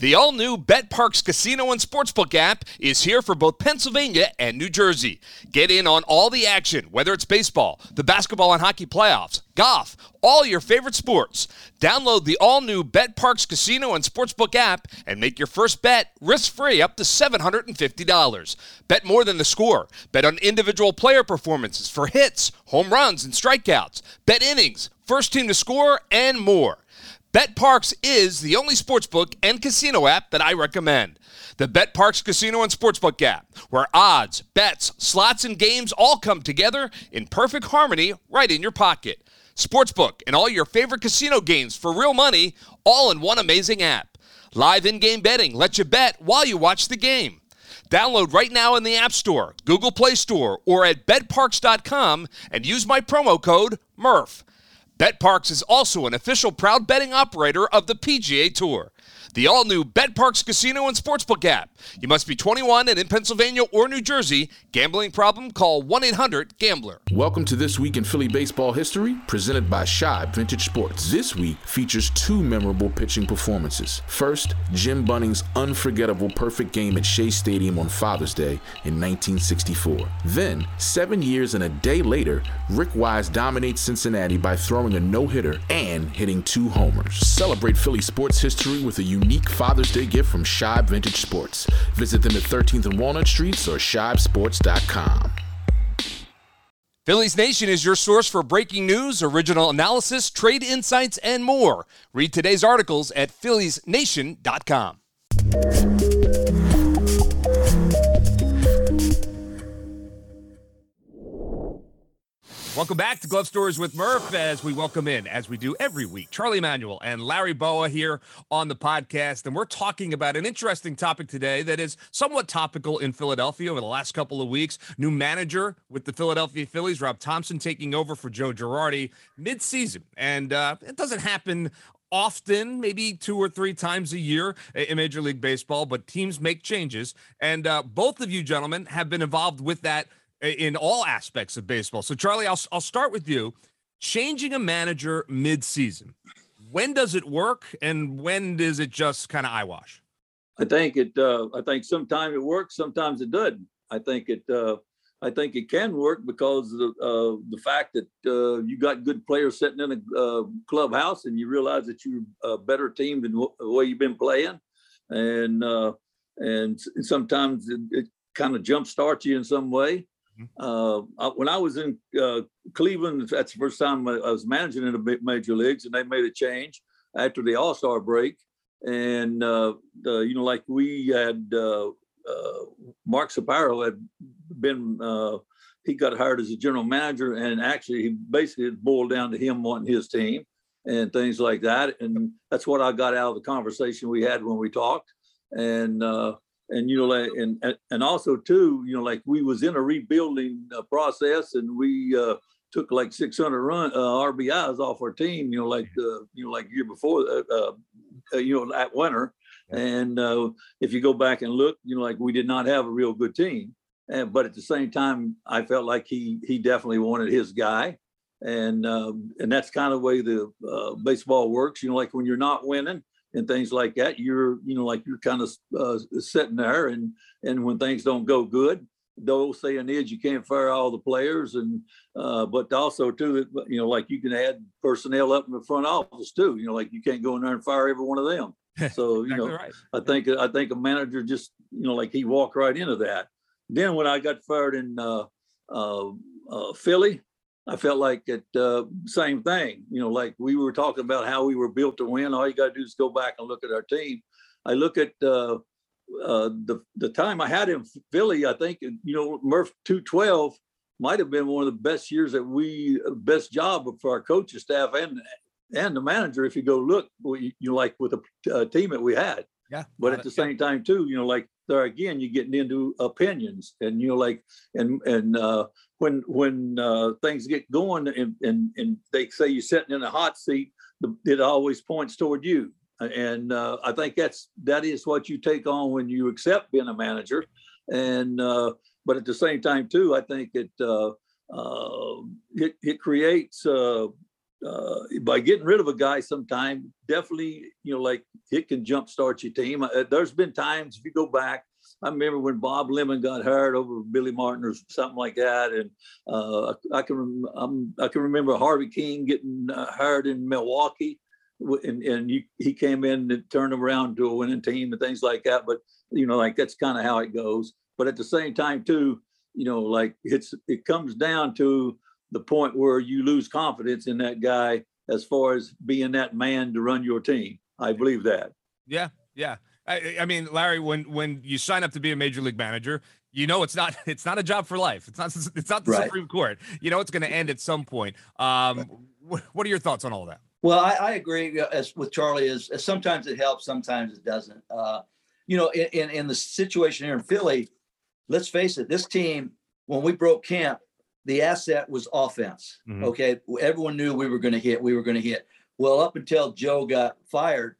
The all new BetParx Casino and Sportsbook app is here for both Pennsylvania and New Jersey. Get in on all the action, whether it's baseball, the basketball and hockey playoffs, golf, all your favorite sports. Download the all new BetParx Casino and Sportsbook app and make your first bet risk free up to $750. Bet more than the score. Bet on individual player performances for hits, home runs, and strikeouts. Bet innings, first team to score, and more. BetParx is the only sportsbook and casino app that I recommend. The BetParx Casino and Sportsbook app, where odds, bets, slots, and games all come together in perfect harmony right in your pocket. Sportsbook and all your favorite casino games for real money, all in one amazing app. Live in game betting lets you bet while you watch the game. Download right now in the App Store, Google Play Store, or at betparx.com and use my promo code MURPH. BetParx is also an official proud betting operator of the PGA Tour. The all new BetParx Casino and Sportsbook app. You must be 21 and in Pennsylvania or New Jersey. Gambling problem? Call 1 800 Gambler. Welcome to This Week in Philly Baseball History, presented by Shibe Vintage Sports. This week features two memorable pitching performances. First, Jim Bunning's unforgettable perfect game at Shea Stadium on Father's Day in 1964. Then, seven years and a day later, Rick Wise dominates Cincinnati by throwing a no hitter and hitting two homers. Celebrate Philly sports history with a unique Father's Day gift from Shibe Vintage Sports. Visit them at 13th and Walnut Streets or shibesports.com. Phillies Nation is your source for breaking news, original analysis, trade insights, and more. Read today's articles at philliesnation.com. Welcome back to Glove Stories with Murph as we welcome in, as we do every week, Charlie Manuel and Larry Bowa here on the podcast. And we're talking about an interesting topic today that is somewhat topical in Philadelphia over the last couple of weeks. New manager with the Philadelphia Phillies, Rob Thompson, taking over for Joe Girardi mid-season. And uh, it doesn't happen often, maybe two or three times a year in Major League Baseball, but teams make changes. And uh, both of you gentlemen have been involved with that in all aspects of baseball. So, Charlie, I'll, I'll start with you. Changing a manager mid-season, when does it work, and when is it just kind of eyewash? I think it. Uh, I think sometimes it works, sometimes it doesn't. I think it. Uh, I think it can work because of the, uh, the fact that uh, you got good players sitting in a uh, clubhouse, and you realize that you're a better team than the way you've been playing, and uh, and sometimes it, it kind of jump starts you in some way. Uh, when I was in uh, Cleveland, that's the first time I was managing in the major leagues, and they made a change after the All Star break. And uh, the, you know, like we had uh, uh, Mark Shapiro had been, uh, he got hired as a general manager, and actually, he basically it boiled down to him wanting his team and things like that. And that's what I got out of the conversation we had when we talked. And and you know like and and- also too you know like we was in a rebuilding uh, process and we uh took like 600 run uh, rbis off our team you know like uh, you know like year before uh, uh, uh, you know that winter. And uh if you go back and look you know like we did not have a real good team. And but at the same time i felt like he he definitely wanted his guy. And um and that's kind of the way the uh, baseball works you know like when you're not winning and things like that you're you know like you're kind of uh, sitting there and and when things don't go good the old saying is you can't fire all the players and uh but also too you know like you can add personnel up in the front office too you know like you can't go in there and fire every one of them [laughs] so you know right. I think I think a manager just you know like he walked right into that. Then when I got fired in uh, uh, uh, Philly, I felt like it uh, same thing. You know, like we were talking about how we were built to win. All you got to do is go back and look at our team. I look at uh, uh, the the time I had in Philly. I think you know Murph two twelve. might have been one of the best years that we best job for our coaching staff and and the manager. If you go look, you, you like with the uh, team that we had. Yeah. But at the same time, too, you know, like there again, you're getting into opinions, and you know, like, and and uh, when when uh, things get going, and, and and they say you're sitting in a hot seat, it always points toward you. And uh, I think that's that is what you take on when you accept being a manager. And uh, but at the same time, too, I think it uh, uh, it it creates uh, uh, by getting rid of a guy sometime, definitely, you know, like it can jumpstart your team. Uh, there's been times if you go back, I remember when Bob Lemon got hired over Billy Martin or something like that, and uh, I can i can remember Harvey Kuenn getting uh, hired in Milwaukee, and, and you, he came in and turned around to a winning team and things like that. But you know, like that's kind of how it goes. But at the same time, too, you know, like it's it comes down to the point where you lose confidence in that guy as far as being that man to run your team. I believe that. Yeah, yeah. I, I, mean, Larry, when when you sign up to be a major league manager, you know it's not [laughs] it's not a job for life. It's not [laughs] it's not the right. Supreme Court. You know it's going to end at some point. Um, what are your thoughts on all that? Well, I, I agree as with Charlie. Is, is, sometimes it helps, sometimes it doesn't. Uh, you know, in, in in the situation here in Philly, let's face it, this team when we broke camp, the asset was offense. Mm-hmm. Okay. Everyone knew we were going to hit, we were going to hit. Well, up until Joe got fired,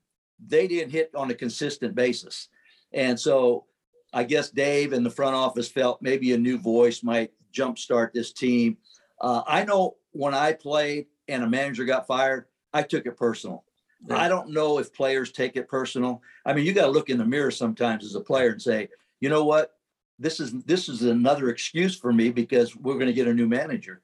they didn't hit on a consistent basis. And so I guess Dave and the front office felt maybe a new voice might jumpstart this team. Uh, I know when I played and a manager got fired, I took it personal. Right. I don't know if players take it personal. I mean, you got to look in the mirror sometimes as a player and say, you know what? This is this is another excuse for me because we're going to get a new manager.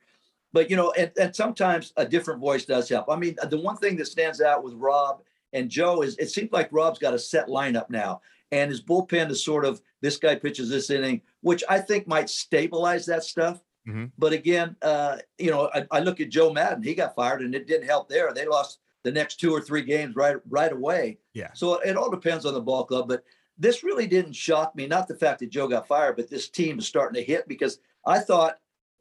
But you know, and, and sometimes a different voice does help. I mean, the one thing that stands out with Rob and Joe is it seems like Rob's got a set lineup now, and his bullpen is sort of this guy pitches this inning, which I think might stabilize that stuff. Mm-hmm. But again, uh, you know, I, I look at Joe Maddon; he got fired, and it didn't help there. They lost the next two or three games right right away. Yeah. So it all depends on the ball club, but this really didn't shock me. Not the fact that Joe got fired, but this team is starting to hit because I thought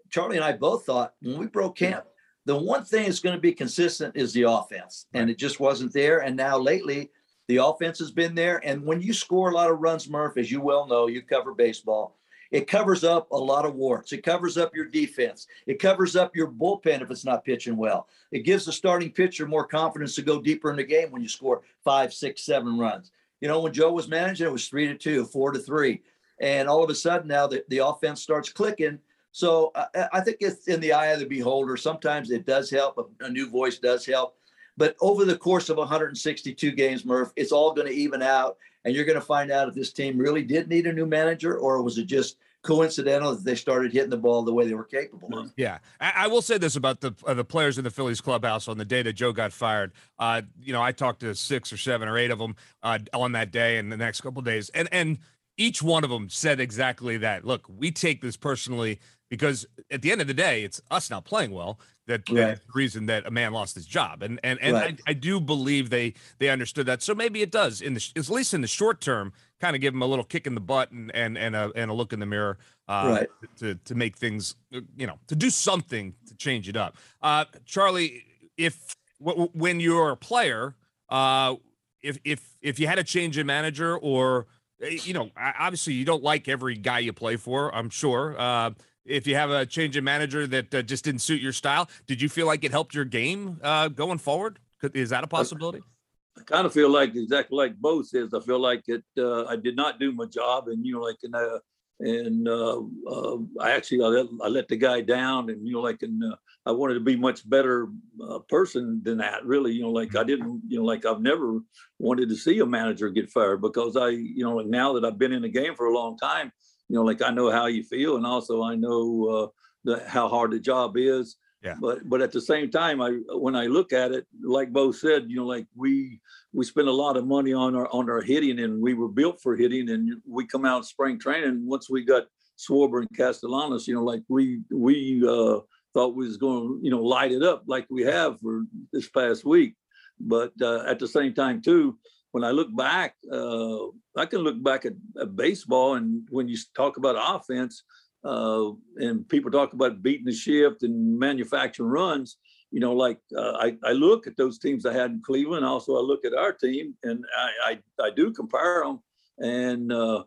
Charlie and I both thought when we broke camp, the one thing that's going to be consistent is the offense, and it just wasn't there. And now lately, the offense has been there. And when you score a lot of runs, Murph, as you well know, you cover baseball. It covers up a lot of warts. It covers up your defense. It covers up your bullpen if it's not pitching well. It gives the starting pitcher more confidence to go deeper in the game when you score five, six, seven runs. You know, when Joe was managing, it was three to two, four to three. And all of a sudden now the, the offense starts clicking. So I, I think it's in the eye of the beholder. Sometimes it does help. A, a new voice does help. But over the course of 162 games, Murph, it's all going to even out. And you're going to find out if this team really did need a new manager or was it just coincidental that they started hitting the ball the way they were capable of. Yeah, I, I will say this about the uh, the players in the Phillies clubhouse on the day that Joe got fired. Uh, you know, I talked to six or seven or eight of them uh, on that day and the next couple days, and and each one of them said exactly that. Look, we take this personally because at the end of the day, it's us not playing well that, right. the reason that a man lost his job. And and and right. I, I, do believe they they understood that. So maybe it does in the at least in the short term, kind of give him a little kick in the butt and and and a and a look in the mirror, uh, right. to to make things uh, you know to do something to change it up. Uh, Charlie, if w- when you're a player, uh, if if if you had a change in manager or eh, you know obviously you don't like every guy you play for, I'm sure. Uh, if you have a change in manager that uh, just didn't suit your style, did you feel like it helped your game uh, going forward? Is that a possibility? I, kind of feel like exactly like Bo says. I feel like it. Uh, I did not do my job, and you know, like and uh, and uh, uh, I actually I let, I let, the guy down, and you know, like and uh, I wanted to be much better uh, person than that. Really, you know, like I didn't, you know, like I've never wanted to see a manager get fired because I, you know, like now that I've been in the game for a long time, you know, like I know how you feel, and also I know uh, the, how hard the job is. Yeah. But but at the same time, I when I look at it, like Bo said, you know, like we we spend a lot of money on our on our hitting, and we were built for hitting, and we come out spring training. Once we got Schwarber and Castellanos, you know, like we we uh, thought we was going to you know light it up like we have for this past week. But uh, at the same time, too, when I look back, uh, I can look back at, at, baseball, and when you talk about offense, uh, and people talk about beating the shift and manufacturing runs. You know, like uh, I, I look at those teams I had in Cleveland. Also, I look at our team, and I I, I do compare them. And uh,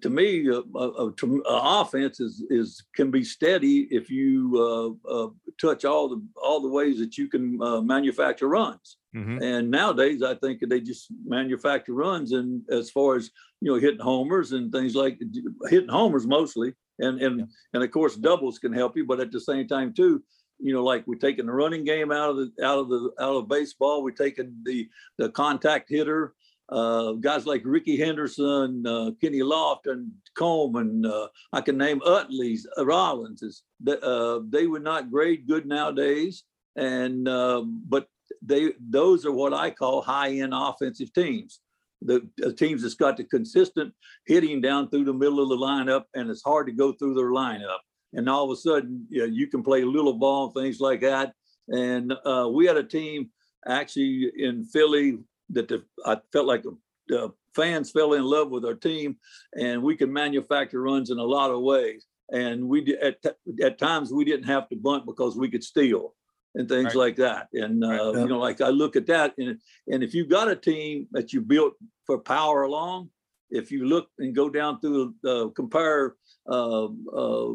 to me, a, a, a, offense is is can be steady if you uh, uh, touch all the all the ways that you can uh, manufacture runs. Mm-hmm. And nowadays, I think they just manufacture runs, and as far as you know, hitting homers and things like hitting homers mostly, and and yeah. and of course doubles can help you, but at the same time too, you know, like we're taking the running game out of the out of the out of baseball, we're taking the the contact hitter uh, guys like Rickey Henderson, uh, Kenny Lofton, Coleman, uh, I can name Utley's, uh, Rollins. Is, uh, they would not grade good nowadays, and um, but they those are what I call high-end offensive teams. The, teams that's got the consistent hitting down through the middle of the lineup, and it's hard to go through their lineup. And all of a sudden, you, know, you can play little ball, things like that. And uh, we had a team actually in Philly that the, I felt like the fans fell in love with our team, and we could manufacture runs in a lot of ways. And we at at times we didn't have to bunt because we could steal and things right. like that. And uh, right. you know, like I look at that, and and if you've got a team that you built for power along, if you look and go down through uh, compare uh, uh,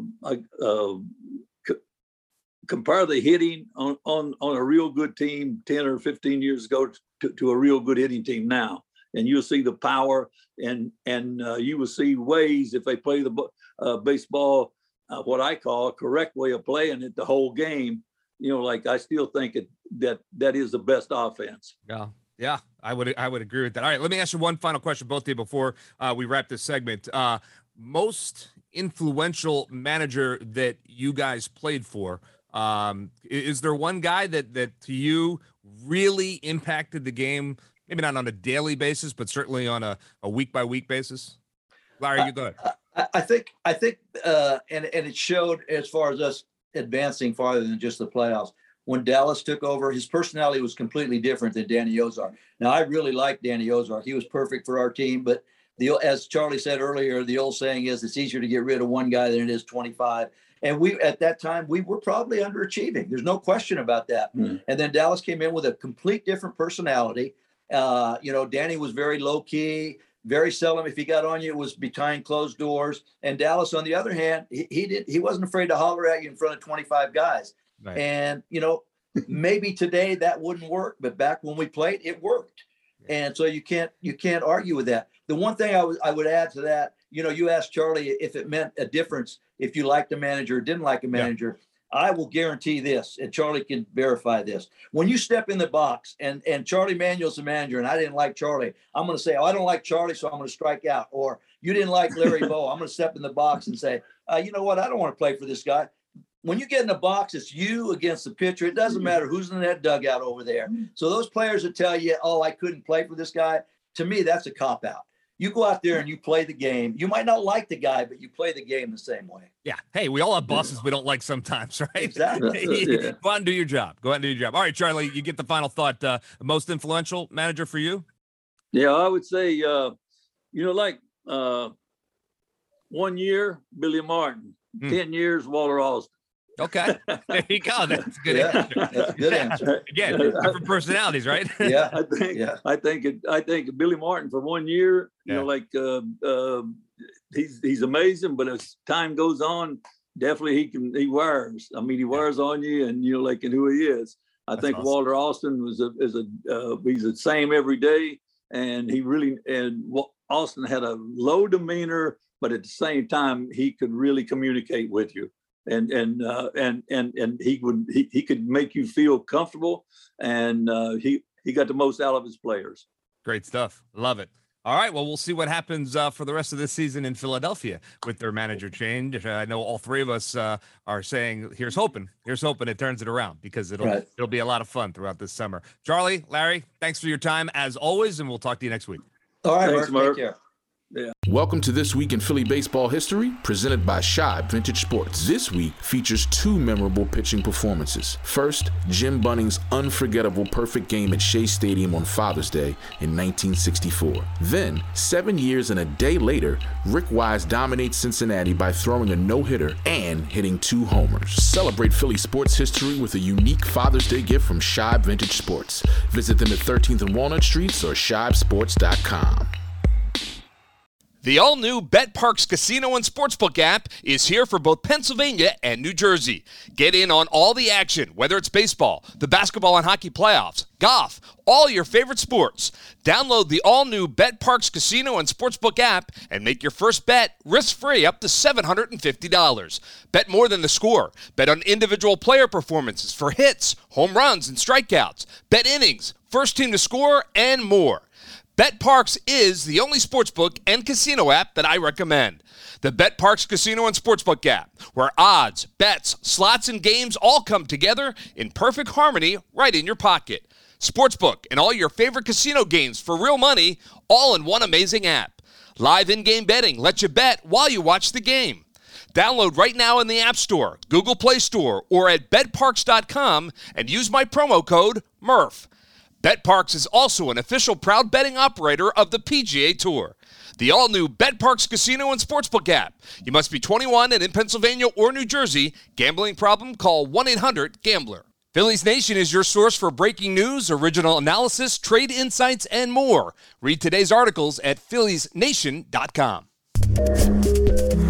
uh compare the hitting on, on, on a real good team 10 or 15 years ago to, to a real good hitting team now. And you'll see the power and and uh, you will see ways if they play the uh, baseball, uh, what I call a correct way of playing it the whole game. You know, like I still think it, that that is the best offense. Yeah. Yeah, I would I would agree with that. All right, let me ask you one final question, both of you, before uh, we wrap this segment. Uh, most influential manager that you guys played for, um, is there one guy that that to you really impacted the game? Maybe not on a daily basis, but certainly on a, a week by week basis. Larry, you go ahead. I, I think I think uh, and and it showed as far as us advancing farther than just the playoffs. When Dallas took over, his personality was completely different than Danny Ozark. Now I really liked Danny Ozark. He was perfect for our team, but the as Charlie said earlier, the old saying is it's easier to get rid of one guy than it is 25. And we at that time we were probably underachieving. There's no question about that. Mm-hmm. And then Dallas came in with a complete different personality. Uh, you know, Danny was very low key. Very seldom, if he got on you, it was behind closed doors. And Dallas, on the other hand, he, he did he wasn't afraid to holler at you in front of 25 guys. Right. And you know, maybe today that wouldn't work, but back when we played, it worked. And so you can't you can't argue with that. The one thing I would I would add to that, you know, you asked Charlie if it meant a difference if you liked a manager or didn't like a manager. Yeah. I will guarantee this, and Charlie can verify this. When you step in the box, and and Charlie Manuel's the manager, and I didn't like Charlie, I'm going to say, oh, I don't like Charlie, so I'm going to strike out. Or you didn't like Larry [laughs] Bowa, I'm going to step in the box and say, uh, you know what, I don't want to play for this guy. When you get in the box, it's you against the pitcher. It doesn't matter who's in that dugout over there. So those players that tell you, oh, I couldn't play for this guy, to me, that's a cop out you go out there and you play the game. You might not like the guy, but you play the game the same way. Yeah. Hey, we all have bosses we don't like sometimes, [laughs] right? Exactly. yeah. Go out and do your job. Go out and do your job. All right, Charlie, you get the final thought. Uh, most influential manager for you? Yeah, I would say, uh, you know, like uh, one year, Billy Martin, hmm. 10 years, Walter Alston. Okay, there you go. That's a good yeah, answer. That's a good [laughs] answer. Again, [laughs] different personalities, right? [laughs] yeah, I think. Yeah. I think. It, I think Billy Martin for one year. You yeah. know, like uh, uh, he's he's amazing, but as time goes on, definitely he can he wears. I mean, he wears yeah. on you, and you know, like and who he is. I That's think awesome. Walter Alston was a is a uh, he's the same every day, and he really and Alston had a low demeanor, but at the same time he could really communicate with you and and uh, and and and he would he, he could make you feel comfortable, and uh, he he got the most out of his players. Great stuff. Love it. All right. Well, we'll see what happens uh, for the rest of this season in Philadelphia with their manager change. I know all three of us uh, are saying, "Here's hoping, here's hoping it turns it around," because it'll right. it'll be a lot of fun throughout this summer. Charlie, Larry, thanks for your time as always, and we'll talk to you next week. All right, Thanks, Mark. Mark. Take care. Yeah. Welcome to This Week in Philly Baseball History, presented by Shibe Vintage Sports. This week features two memorable pitching performances. First, Jim Bunning's unforgettable perfect game at Shea Stadium on Father's Day in 1964. Then, seven years and a day later, Rick Wise dominates Cincinnati by throwing a no hitter and hitting two homers. Celebrate Philly sports history with a unique Father's Day gift from Shibe Vintage Sports. Visit them at 13th and Walnut Streets or shibesports.com. The all new BetParx Casino and Sportsbook app is here for both Pennsylvania and New Jersey. Get in on all the action, whether it's baseball, the basketball and hockey playoffs, golf, all your favorite sports. Download the all new BetParx Casino and Sportsbook app and make your first bet risk free up to $750. Bet more than the score. Bet on individual player performances for hits, home runs, and strikeouts. Bet innings, first team to score, and more. BetParx is the only sportsbook and casino app that I recommend. The BetParx Casino and Sportsbook app, where odds, bets, slots, and games all come together in perfect harmony right in your pocket. Sportsbook and all your favorite casino games for real money, all in one amazing app. Live in game betting lets you bet while you watch the game. Download right now in the App Store, Google Play Store, or at betparx.com and use my promo code MURPH. BetParx is also an official proud betting operator of the PGA Tour. The all new BetParx Casino and Sportsbook app. You must be 21 and in Pennsylvania or New Jersey. Gambling problem? Call 1 800 Gambler. Phillies Nation is your source for breaking news, original analysis, trade insights, and more. Read today's articles at PhilliesNation.com.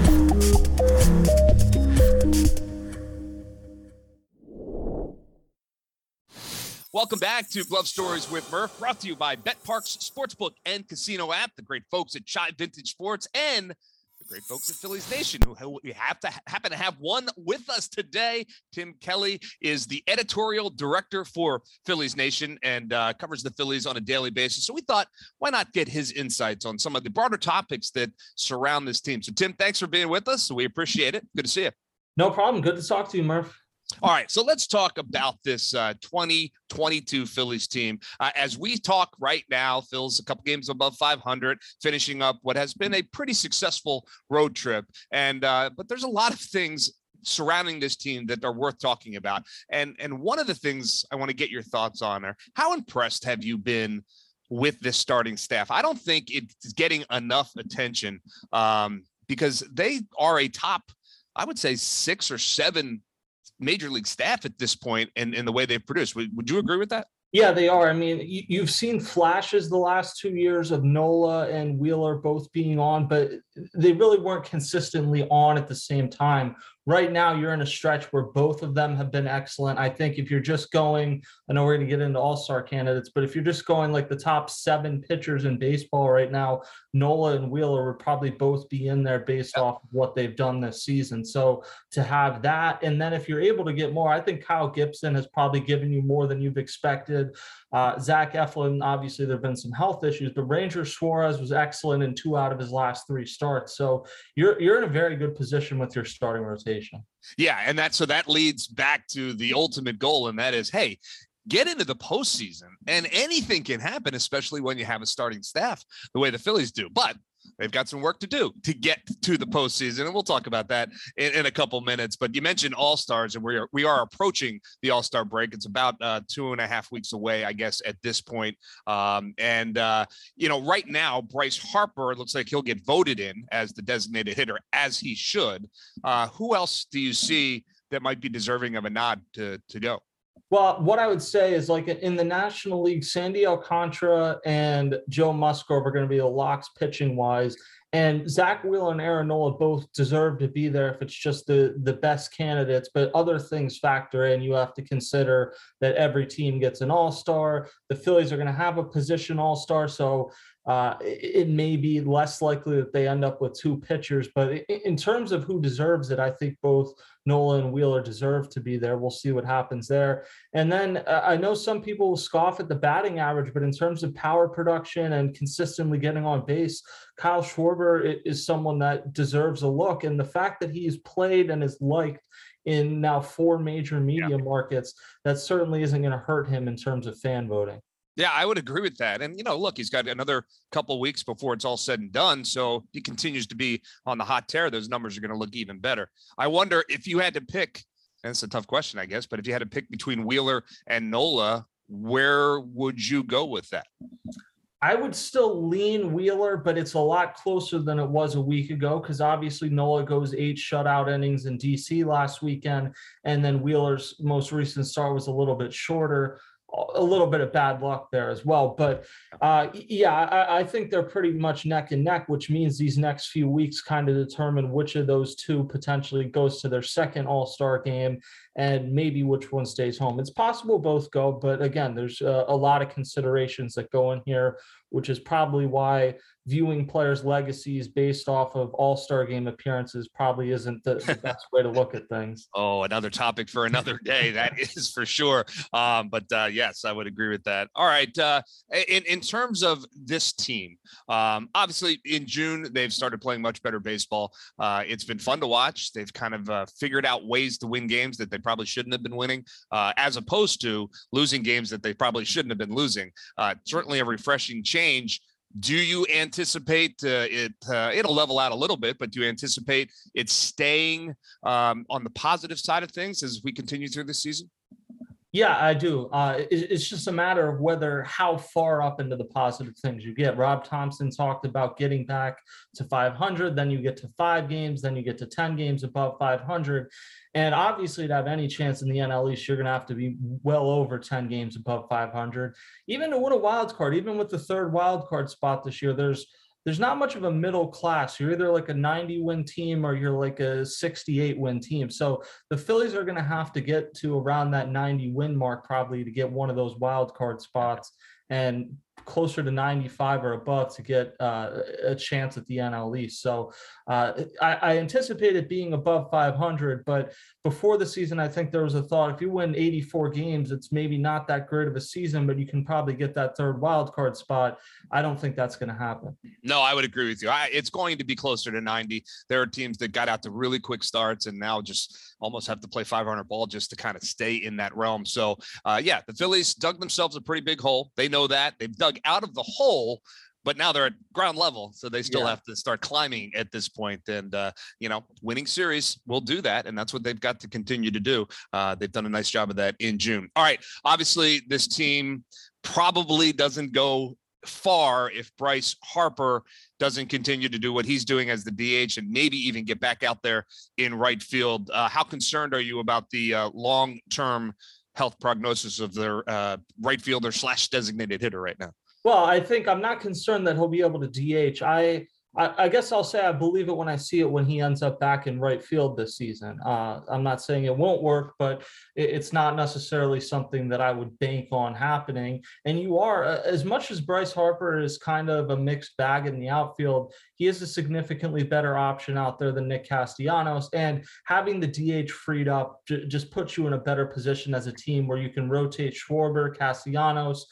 Welcome back to Glove Stories with Murph, brought to you by BetParx Sportsbook and Casino app, the great folks at Shibe Vintage Sports, and the great folks at Phillies Nation, who we have to happen to have one with us today. Tim Kelly is the editorial director for Phillies Nation and uh, covers the Phillies on a daily basis. So we thought, why not get his insights on some of the broader topics that surround this team? So Tim, thanks for being with us. We appreciate it. Good to see you. No problem. Good to talk to you, Murph. All right, so let's talk about this uh, 2022 Phillies team. Uh, as we talk right now, Phil's a couple games above 500, finishing up what has been a pretty successful road trip. And uh, but there's a lot of things surrounding this team that are worth talking about. And and one of the things I want to get your thoughts on are how impressed have you been with this starting staff? I don't think it's getting enough attention um, because they are a top, I would say, six or seven major league staff at this point and, and the way they've produced. Would, would you agree with that? Yeah, they are. I mean, you, have seen flashes the last two years of Nola and Wheeler both being on, but they really weren't consistently on at the same time right now you're in a stretch where both of them have been excellent. I think if you're just going, I know we're going to get into all star candidates, but if you're just going like the top seven pitchers in baseball right now, Nola and Wheeler would probably both be in there based off of what they've done this season. So to have that, and then if you're able to get more, I think Kyle Gibson has probably given you more than you've expected. Uh, Zach Eflin, obviously, there have been some health issues, but Ranger Suarez was excellent in two out of his last three starts. So you're you're in a very good position with your starting rotation. Yeah, and that so that leads back to the ultimate goal, and that is, hey, get into the postseason, and anything can happen, especially when you have a starting staff the way the Phillies do. But they've got some work to do to get to the postseason, and we'll talk about that in, in a couple minutes. But you mentioned All Stars, and we are we are approaching the All Star break. It's about uh, two and a half weeks away, I guess, at this point. Um, and uh, you know, right now, Bryce Harper looks like he'll get voted in as the designated hitter, as he should. Uh, who else do you see that might be deserving of a nod to to go? Well, what I would say is like in the National League, Sandy Alcantara and Joe Musgrove are going to be the locks pitching wise. And Zack Wheeler and Aaron Nola both deserve to be there if it's just the, the best candidates, but other things factor in. You have to consider that every team gets an all star. The Phillies are going to have a position all star. So uh, it, may be less likely that they end up with two pitchers. But in terms of who deserves it, I think both Nola and Wheeler deserve to be there. We'll see what happens there. And then uh, I know some people will scoff at the batting average, but in terms of power production and consistently getting on base, Kyle Schwarber is someone that deserves a look. And the fact that he's played and is liked in now four major media yeah. markets, that certainly isn't going to hurt him in terms of fan voting. Yeah, I would agree with that. And you know, look, he's got another couple weeks before it's all said and done. So he continues to be on the hot tear. Those numbers are going to look even better. I wonder if you had to pick, and it's a tough question, I guess, but if you had to pick between Wheeler and Nola, where would you go with that? I would still lean Wheeler, but it's a lot closer than it was a week ago because obviously Nola goes eight shutout innings in DC last weekend, and then Wheeler's most recent start was a little bit shorter a little bit of bad luck there as well. But uh, yeah, I, I, think they're pretty much neck and neck, which means these next few weeks kind of determine which of those two potentially goes to their second All Star game and maybe which one stays home. It's possible both go, but again, there's a, a lot of considerations that go in here, which is probably why viewing players' legacies based off of All Star game appearances probably isn't the, the [laughs] best way to look at things. Oh, another topic for another day. that [laughs] is for sure. Um, but uh, yes, I would agree with that. All right. Uh, in in terms of this team, um, obviously in June they've started playing much better baseball. Uh, it's been fun to watch. They've kind of uh, figured out ways to win games that they probably shouldn't have been winning, uh, as opposed to losing games that they probably shouldn't have been losing. Uh, certainly a refreshing change do you anticipate uh, it? Uh, it'll level out a little bit, but do you anticipate it staying um, on the positive side of things as we continue through this season? Yeah, I do. Uh, it, it's just a matter of whether how far up into the positive things you get. Rob Thompson talked about getting back to 500, then you get to five games, then you get to 10 games above 500. And obviously, to have any chance in the NL East, you're going to have to be well over 10 games above 500. Even to win a wild card, even with the third wild card spot this year, there's there's not much of a middle class. You're either like a 90 win team or you're like a 68 win team. So the Phillies are going to have to get to around that 90 win mark probably to get one of those wild card spots. And closer to 95 or above to get uh, a chance at the NL East. So uh, I, I anticipate it being above 500, but before the season, I think there was a thought if you win 84 games, it's maybe not that great of a season, but you can probably get that third wild card spot. I don't think that's going to happen. No, I would agree with you. I, it's going to be closer to 90. There are teams that got out to really quick starts and now just almost have to play 500 ball just to kind of stay in that realm. So, uh, yeah, the Phillies dug themselves a pretty big hole. They know that. They've dug out of the hole but now they're at ground level so they still yeah. have to start climbing at this point and uh, you know winning series will do that and that's what they've got to continue to do. Uh, they've done a nice job of that in june. All right obviously this team probably doesn't go far if bryce harper doesn't continue to do what he's doing as the dh and maybe even get back out there in right field. Uh, how concerned are you about the uh, long term health prognosis of their uh, right fielder slash designated hitter right now well, I think I'm not concerned that he'll be able to DH. I I, I, guess I'll say I believe it when I see it when he ends up back in right field this season. Uh, I'm not saying it won't work, but it, it's not necessarily something that I would bank on happening. And you are, uh, as much as Bryce Harper is kind of a mixed bag in the outfield, he is a significantly better option out there than Nick Castellanos. And having the DH freed up j- just puts you in a better position as a team where you can rotate Schwarber, Castellanos,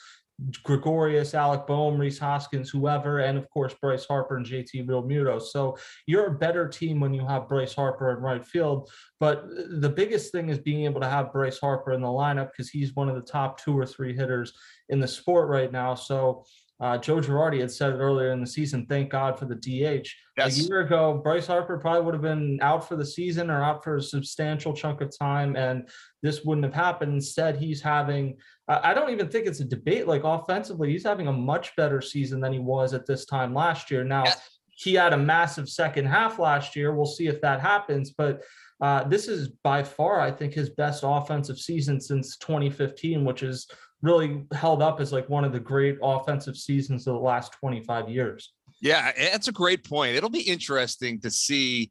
Gregorius, Alec Bohm, Rhys Hoskins, whoever, and of course Bryce Harper and JT Realmuto. So you're a better team when you have Bryce Harper in right field. But the biggest thing is being able to have Bryce Harper in the lineup because he's one of the top two or three hitters in the sport right now. So uh, Joe Girardi had said it earlier in the season. Thank God for the DH. Yes. A year ago, Bryce Harper probably would have been out for the season or out for a substantial chunk of time, and this wouldn't have happened. Instead, he's having I don't even think it's a debate. Like offensively, he's having a much better season than he was at this time last year. Now, yes. he had a massive second half last year. We'll see if that happens. But uh, this is by far, I think, his best offensive season since 2015, which is really held up as like one of the great offensive seasons of the last 25 years. Yeah, that's a great point. It'll be interesting to see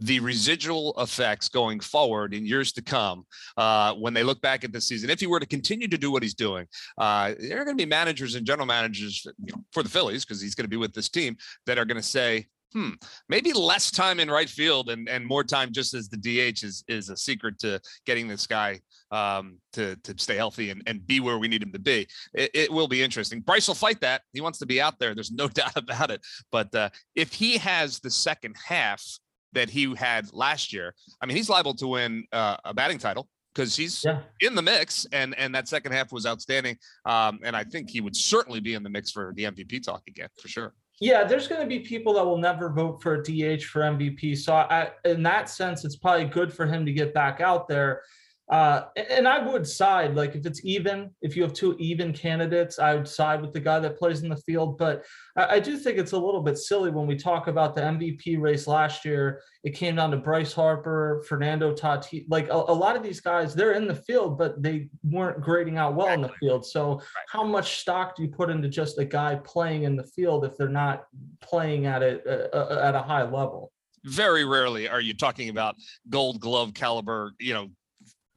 the residual effects going forward in years to come uh, when they look back at this season. If he were to continue to do what he's doing, uh, there are going to be managers and general managers you know, for the Phillies because he's going to be with this team that are going to say, hmm, maybe less time in right field and, and more time just as the DH is is a secret to getting this guy um, to to stay healthy and, and be where we need him to be. It, it, will be interesting. Bryce will fight that. He wants to be out there. There's no [laughs] doubt about it. But uh, if he has the second half that he had last year. I mean, he's liable to win uh, a batting title because he's Yeah. in the mix, and and that second half was outstanding. Um, and I think he would certainly be in the mix for the MVP talk again for sure. Yeah, there's going to be people that will never vote for a DH for MVP. So, I, in that sense, it's probably good for him to get back out there. Uh, and I would side, like if it's even, if you have two even candidates, I would side with the guy that plays in the field. But I, I do think it's a little bit silly when we talk about the MVP race last year. It came down to Bryce Harper, Fernando Tatis. Like a, a lot of these guys, they're in the field, but they weren't grading out well in the field. So, how much stock do you put into just a guy playing in the field if they're not playing at it uh, uh, at a high level? Very rarely are you talking about Gold Glove caliber, you know,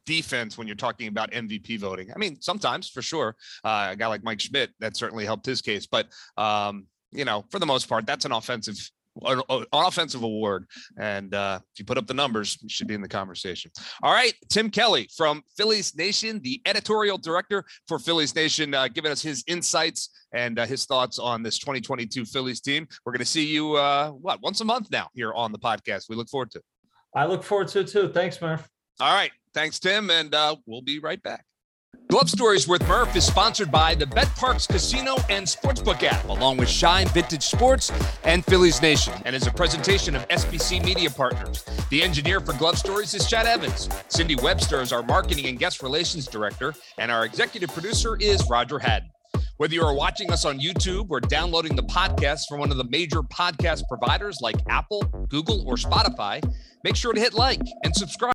defense when you're talking about MVP voting. I mean, sometimes for sure, uh, a guy like Mike Schmidt that certainly helped his case, but um, you know, for the most part, that's an offensive an, an offensive award. And uh, if you put up the numbers, you should be in the conversation. All right. Tim Kelly from Phillies Nation, the editorial director for Phillies Nation, uh, giving us his insights and uh, his thoughts on this 2022 Phillies team. We're going to see you, uh, what, once a month now here on the podcast. We look forward to it. I look forward to it too. Thanks, Murph. All right. Thanks, Tim. And uh, we'll be right back. Glove Stories with Murph is sponsored by the BetParx Casino and Sportsbook app, along with Shibe Vintage Sports and Phillies Nation, and is a presentation of SBC Media Partners. The engineer for Glove Stories is Chad Evans. Cindy Webster is our marketing and guest relations director, and our executive producer is Roger Haddon. Whether you are watching us on YouTube or downloading the podcast from one of the major podcast providers like Apple, Google, or Spotify, make sure to hit like and subscribe.